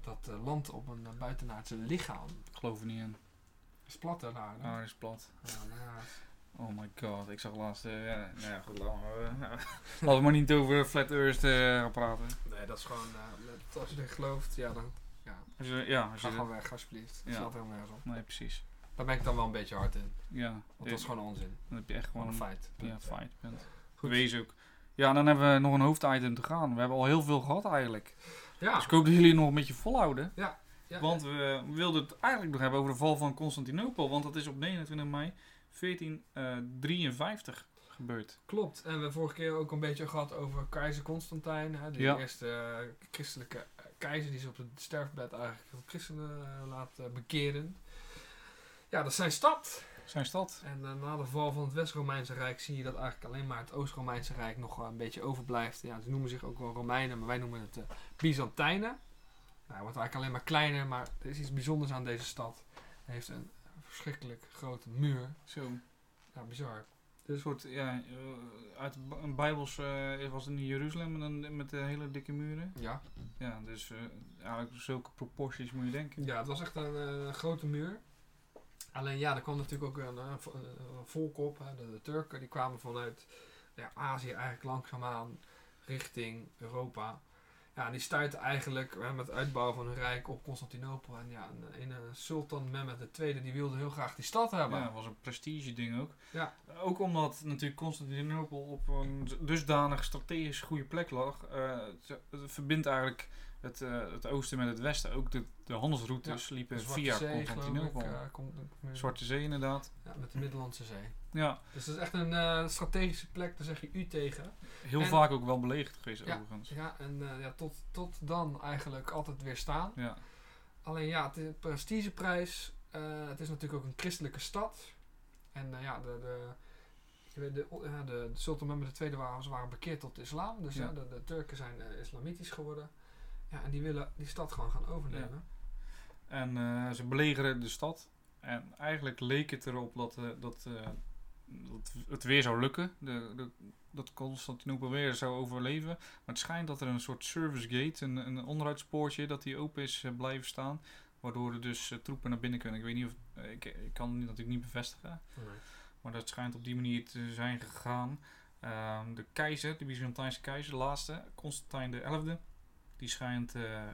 Dat landt op een buitenaardse lichaam. Ik geloof er niet in. Is plat hè, daar. hè? Ah, dat is plat. Ja, nou ja. Oh my god, ik zag laatst... ja, nou ja, goed, laten we, nou, laten we maar niet over Flat Earth gaan praten. Nee, dat is gewoon... als je er gelooft, ja, dan ja, Als je, ja, als ga gewoon weg alsjeblieft. Dat Ja. slaat helemaal nergens op. Nee, precies. Daar ben ik dan wel een beetje hard in. Ja. Want dat is gewoon onzin. Dan heb je echt Gewoon een feit. Ja, feit. Goed. Wees ook. Ja, dan hebben we nog een hoofditem te gaan. We hebben al heel veel gehad eigenlijk. Ja. Dus ik hoop dat jullie nog een beetje volhouden. Ja. Ja, Want we wilden het eigenlijk nog hebben over de val van Constantinopel. Want dat is op 29 mei 1453 gebeurd. Klopt. En we hebben vorige keer ook een beetje gehad over keizer Constantijn. Hè, de Ja. eerste eh, christelijke eh, keizer die ze op het sterfbed eigenlijk christenen eh, laat eh, bekeren. Ja, dat is zijn stad. Zijn stad. En eh, na de val van het West-Romeinse Rijk zie je dat eigenlijk alleen maar het Oost-Romeinse Rijk nog wel een beetje overblijft. Ja, ze noemen zich ook wel Romeinen, maar wij noemen het eh, Byzantijnen. Nou, hij wordt eigenlijk alleen maar kleiner, maar er is iets bijzonders aan deze stad. Hij heeft een verschrikkelijk grote muur. Zo. Ja, bizar. Een soort, ja, eh, uit een Bijbels eh, was het in Jeruzalem met, een, met de hele dikke muren. Ja. Ja, dus eh, eigenlijk zulke proporties moet je denken. Ja, het was echt een eh, grote muur. Alleen ja, er kwam natuurlijk ook een, eh, vo- een volk op. Hè. De, de Turken die kwamen vanuit ja, Azië eigenlijk langzaamaan richting Europa. Ja, die stuitten eigenlijk hè, met het uitbouwen van hun rijk op Constantinopel. En ja, een, een, sultan Mehmet II die wilde heel graag die stad hebben. Ja, dat was een prestige ding ook. Ja. Ook omdat natuurlijk Constantinopel op een dusdanig strategisch goede plek lag. eh, het, het verbindt eigenlijk het, eh, het oosten met het westen. Ook de, de handelsroutes liepen De via Constantinopel. eh, Zwarte Zee inderdaad. Ja, met de Middellandse Zee. Ja, Dus dat is echt een eh, strategische plek, daar zeg je u tegen. heel En- vaak ook wel belegerd geweest Ja. overigens. Ja, en ja, tot, tot dan eigenlijk altijd weer staan. Ja. Alleen ja, het is een prestigeprijs. het is natuurlijk ook een christelijke stad. En ja, de, de, de, de, de Sultan Mehmed II waren, ze waren bekeerd tot de islam. Dus ja. De, de Turken zijn islamitisch geworden. Ja, en die willen die stad gewoon gaan overnemen. En eh, ze belegeren de stad. En eigenlijk leek het erop dat, eh, dat, eh, dat het weer zou lukken. De, de, dat Constantinopel weer zou overleven. Maar het schijnt dat er een soort service gate, een, een onderhoudspoortje, dat die open is blijven staan. Waardoor er dus troepen naar binnen kunnen. Ik weet niet of. ik, ik kan het natuurlijk niet bevestigen. Maar dat schijnt op die manier te zijn gegaan. Ehm, de keizer, de Byzantijnse keizer, de laatste, Constantijn XI, die schijnt eh, eh,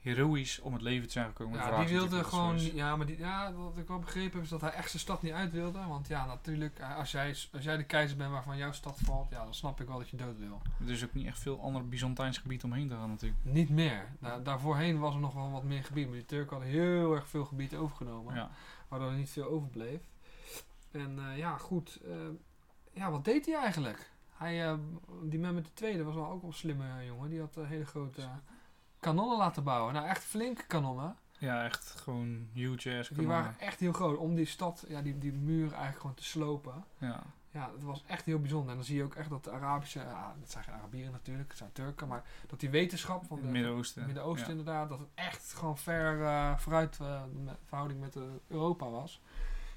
heroïs om het leven te zijn gekomen. Ja, die wilde gewoon. Ja, maar die, ja, wat ik wel begrepen heb is dat hij echt zijn stad niet uit wilde. Want ja, natuurlijk, eh, als jij, als jij de keizer bent waarvan jouw stad valt, ja, dan snap ik wel dat je dood wil. Er is ook niet echt veel ander Byzantijns gebied omheen te gaan natuurlijk. Niet meer. Daar, daarvoorheen was er nog wel wat meer gebied. Maar die Turken hadden heel erg veel gebied overgenomen. Ja. Waardoor er niet veel overbleef. En ja, goed. ja, wat deed hij eigenlijk? Hij, eh, die man met de tweede was wel ook wel een slimme jongen. Die had eh, hele grote kanonnen laten bouwen. Nou, echt flinke kanonnen. ja, echt gewoon huge ass Die waren echt heel groot. Om die stad, ja, die, die muur eigenlijk gewoon te slopen. Ja. Ja, het was echt heel bijzonder. En dan zie je ook echt dat de Arabische, ja, dat zijn geen Arabieren natuurlijk, het zijn Turken, maar dat die wetenschap van het Midden-Oosten. Midden-Oosten Ja. inderdaad, dat het echt gewoon ver eh, vooruit met verhouding met Europa was.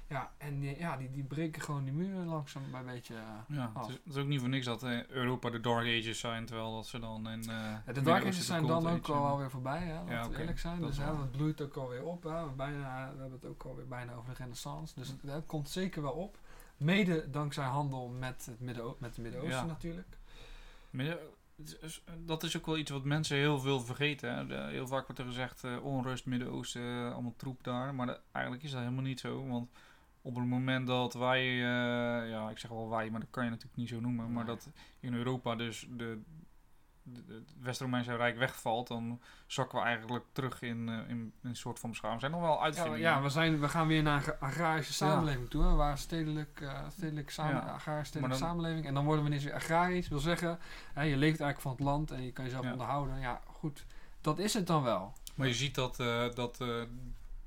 Ja, en die, ja, die, die breken gewoon die muren langzaam bij een beetje. eh, Ja, af. het is, het is ook niet voor niks dat eh, Europa de Dark Ages zijn, terwijl dat ze dan in... eh, Ja, de Dark Ages zijn dan ook al alweer voorbij, hè, laten Ja, eerlijk zijn. Dat dus hè, het bloeit ook alweer op. Hè. We, bijna, we hebben het ook alweer bijna over de renaissance. Dus het, het komt zeker wel op. Mede dankzij handel met het Midden met Midden-Oosten Ja. natuurlijk. Is- dat is ook wel iets wat mensen heel veel vergeten. Hè. De- heel vaak wordt er gezegd eh, onrust, Midden-Oosten, eh, allemaal troep daar. Maar dat- eigenlijk is dat helemaal niet zo. Want op het moment dat wij, eh, ja, ik zeg wel wij, maar dat kan je natuurlijk niet zo noemen. Maar dat in Europa dus de, het West-Romeinse Rijk wegvalt, dan zakken we eigenlijk terug in, eh, in, in een soort van beschaving. Zijn nog wel uitvindingen. ja we, zijn, we gaan weer naar een ag- agrarische samenleving toe, hè, waar stedelijk, eh stedelijk samen, Ja. agrarische dan- samenleving. En dan worden we ineens weer agrarisch. wil zeggen, hè, je leeft eigenlijk van het land en je kan jezelf onderhouden. Ja, goed. Dat is het dan wel. Maar je ziet dat, dat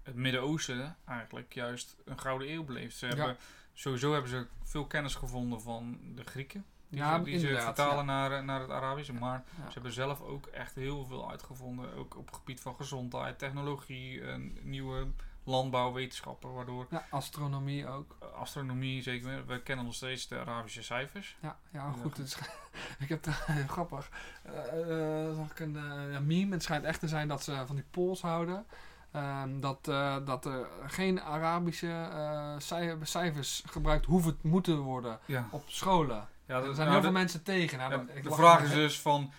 het Midden-Oosten eigenlijk juist een gouden eeuw beleeft. Ze Ja. hebben, sowieso hebben ze veel kennis gevonden van de Grieken. Die Ja, ze, die ze inderdaad, vertalen ja. naar, naar het Arabische. Maar ze hebben zelf ook echt heel veel uitgevonden. Ook op het gebied van gezondheid, technologie, nieuwe landbouwwetenschappen. Waardoor Ja, astronomie ook. eh, astronomie, zeker, we kennen nog steeds de Arabische cijfers. Ja, ja goed. ik heb daar heel grappig. eh, eh, zag ik een meme. Het schijnt echt te zijn dat ze van die polls houden. Ehm, dat, eh, dat er geen Arabische eh, cij- cijfers gebruikt hoeven moeten worden Ja, op scholen. ja er zijn nou, heel veel mensen tegen. Nou, Ja, de vraag is dus van,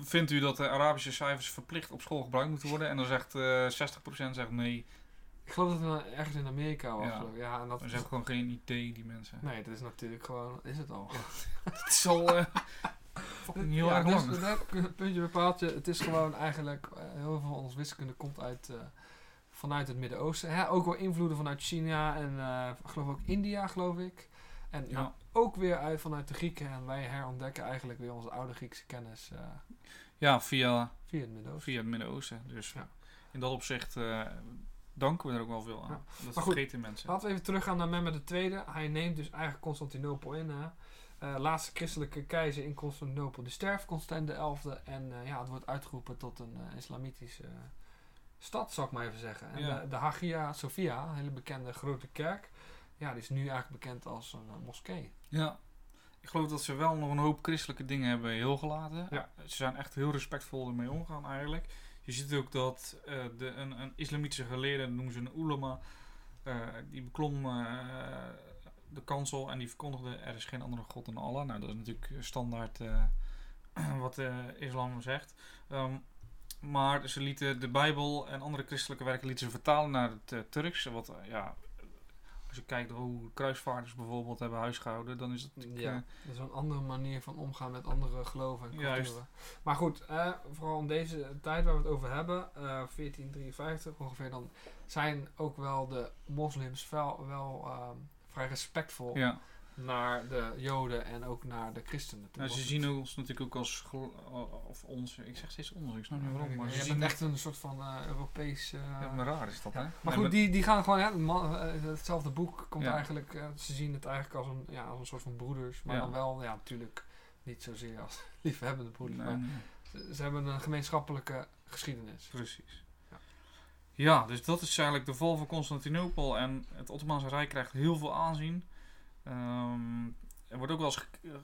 vindt u dat de Arabische cijfers verplicht op school gebruikt moeten worden? En dan zegt eh 60% zegt nee. Ik geloof dat het nou ergens in Amerika was. Ja. Ja, en dat Ze hebben gewoon geen idee, die mensen. Nee, dat is natuurlijk gewoon... Is het al. Het is al eh, fucking heel ja, erg dus, lang. puntje. Het is gewoon eigenlijk... eh, heel veel van ons wiskunde komt uit... eh, vanuit het Midden-Oosten. Hè? Ook wel invloeden vanuit China en ik geloof ook India, geloof ik. En Ja. nou, ook weer uit, vanuit de Grieken. En wij herontdekken eigenlijk weer onze oude Griekse kennis Ja, via, via het Midden-Oosten. via het Midden-Oosten. Dus Ja. in dat opzicht danken we er ook wel veel aan. Ja. Dat Maar goed, vergeten mensen. Laten we even teruggaan naar Mehmet II. Hij neemt dus eigenlijk Constantinopel in. Hè. Eh, laatste christelijke keizer in Constantinopel. Die sterft Constantijn XI. En eh, ja, het wordt uitgeroepen tot een eh, islamitische stad, zal ik maar even zeggen. En Ja. de, de Hagia Sophia, een hele bekende grote kerk. Ja, die is nu eigenlijk bekend als een moskee. Ja. Ik geloof dat ze wel nog een hoop christelijke dingen hebben heel gelaten. Ja. Ze zijn echt heel respectvol ermee omgaan eigenlijk. Je ziet ook dat de, een, een islamitische geleerde, noemen ze een ulama, die beklom de kansel en die verkondigde er is geen andere god dan Allah. Nou, dat is natuurlijk standaard eh, wat de islam zegt. Ehm, maar ze lieten de Bijbel en andere christelijke werken lieten ze vertalen naar het eh, Turks. Wat, eh, ja, als je kijkt hoe kruisvaarders bijvoorbeeld hebben huisgehouden, dan is het natuurlijk, Ja, eh, dat is een andere manier van omgaan met andere geloven en culturen. Juist. Maar goed, eh, vooral in deze tijd waar we het over hebben, eh 1453 ongeveer, dan zijn ook wel de moslims wel, wel ehm, vrij respectvol ja. naar de joden en ook naar de christenen. toe. Nou, ze zien ons natuurlijk ook als, gel- of ons, ik zeg steeds ons, ik snap niet waarom, maar ze zien echt een soort van eh, Europees... eh, Ja, maar raar is dat, hè? maar goed, die, die gaan gewoon, hè, man- eh, hetzelfde boek komt eigenlijk, eh, ze zien het eigenlijk als een, ja, als een soort van broeders, maar dan wel, ja, natuurlijk niet zozeer als liefhebbende broeders, Nee, maar nee, ze, ze hebben een gemeenschappelijke geschiedenis. precies. Ja. Dus dat is eigenlijk de val van Constantinopel en het Ottomaanse Rijk krijgt heel veel aanzien. Ehm, er wordt ook wel eens ge-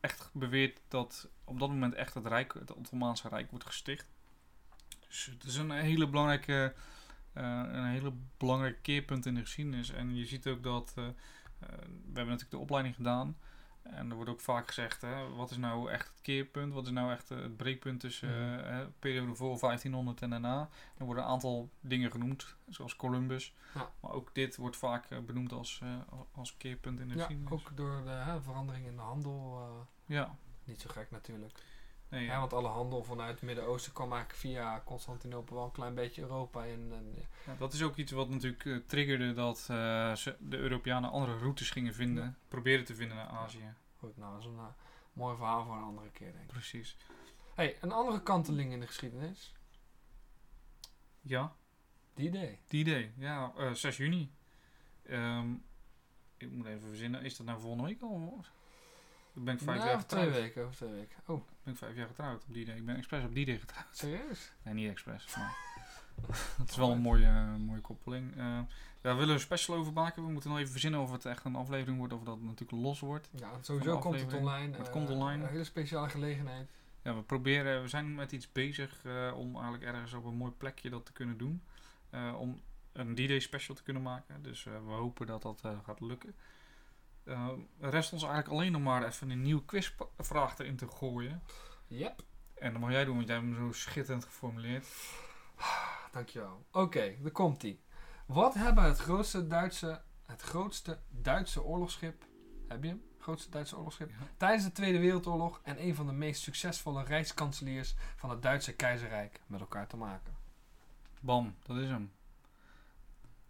echt beweerd dat op dat moment echt het Rijk, het Ottomaanse Rijk wordt gesticht. Dus het is een hele belangrijke, eh, een hele belangrijke keerpunt in de geschiedenis. En je ziet ook dat, eh, eh, we hebben natuurlijk de opleiding gedaan. En er wordt ook vaak gezegd, hè, wat is nou echt het keerpunt? Wat is nou echt eh, het breekpunt tussen Mhm. eh, periode voor 1500 en daarna? Er worden een aantal dingen genoemd, zoals Columbus. Ja. Maar ook dit wordt vaak eh, benoemd als, als keerpunt in de Ja, geschiedenis. ook door de hè, verandering in de handel. Ja, niet zo gek natuurlijk. Ja. ja. want alle handel vanuit het Midden-Oosten kwam eigenlijk via Constantinopel wel een klein beetje Europa in. En. Ja, dat is ook iets wat natuurlijk eh, triggerde dat eh, de Europeanen andere routes gingen vinden, proberen te vinden naar Azië. Goed, nou, dat is een eh, mooi verhaal voor een andere keer, denk ik. Precies. Hey, een andere kanteling in de geschiedenis. Ja, Die idee. die idee. Ja, eh 6 juni. Ehm, ik moet even verzinnen, is dat nou volgende week al? Dan ben ik vijf Nou, jaar twee weken, over twee weken. Oh, ben ik vijf jaar getrouwd op die day. Ik ben expres op die day getrouwd. serieus? Nee, niet expres. Maar het is wel een mooie, eh, mooie koppeling. Eh, daar willen we een special over maken. We moeten nog even verzinnen of het echt een aflevering wordt of dat het natuurlijk los wordt. Ja, sowieso komt het online. Het eh, komt online. Een hele speciale gelegenheid. Ja, we proberen, we zijn met iets bezig eh, om eigenlijk ergens op een mooi plekje dat te kunnen doen. Eh, om een D-Day special te kunnen maken. Dus eh, we hopen dat dat eh, gaat lukken. Er rest ons eigenlijk alleen nog maar even een nieuw quizvraag erin te gooien. Yep. En dat mag jij doen, want jij hebt hem zo schitterend geformuleerd. Dankjewel. Oké, daar komt ie. Wat hebben het grootste Duitse, het grootste Duitse oorlogsschip, heb je hem, grootste Duitse oorlogsschip. Ja. Tijdens de Tweede Wereldoorlog en een van de meest succesvolle rijkskanseliers van het Duitse keizerrijk met elkaar te maken. Bam, dat is hem.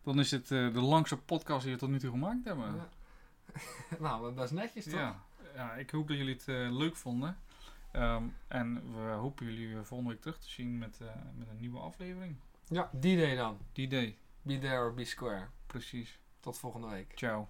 Dan is het eh, de langste podcast die we tot nu toe gemaakt hebben. Ja. nou, dat is netjes toch? Ja, ja, ik hoop dat jullie het eh, leuk vonden. Ehm, en we hopen jullie volgende week terug te zien met, eh, met een nieuwe aflevering. Ja, die day dan. Die day, Be there or be square. precies. Tot volgende week. Ciao.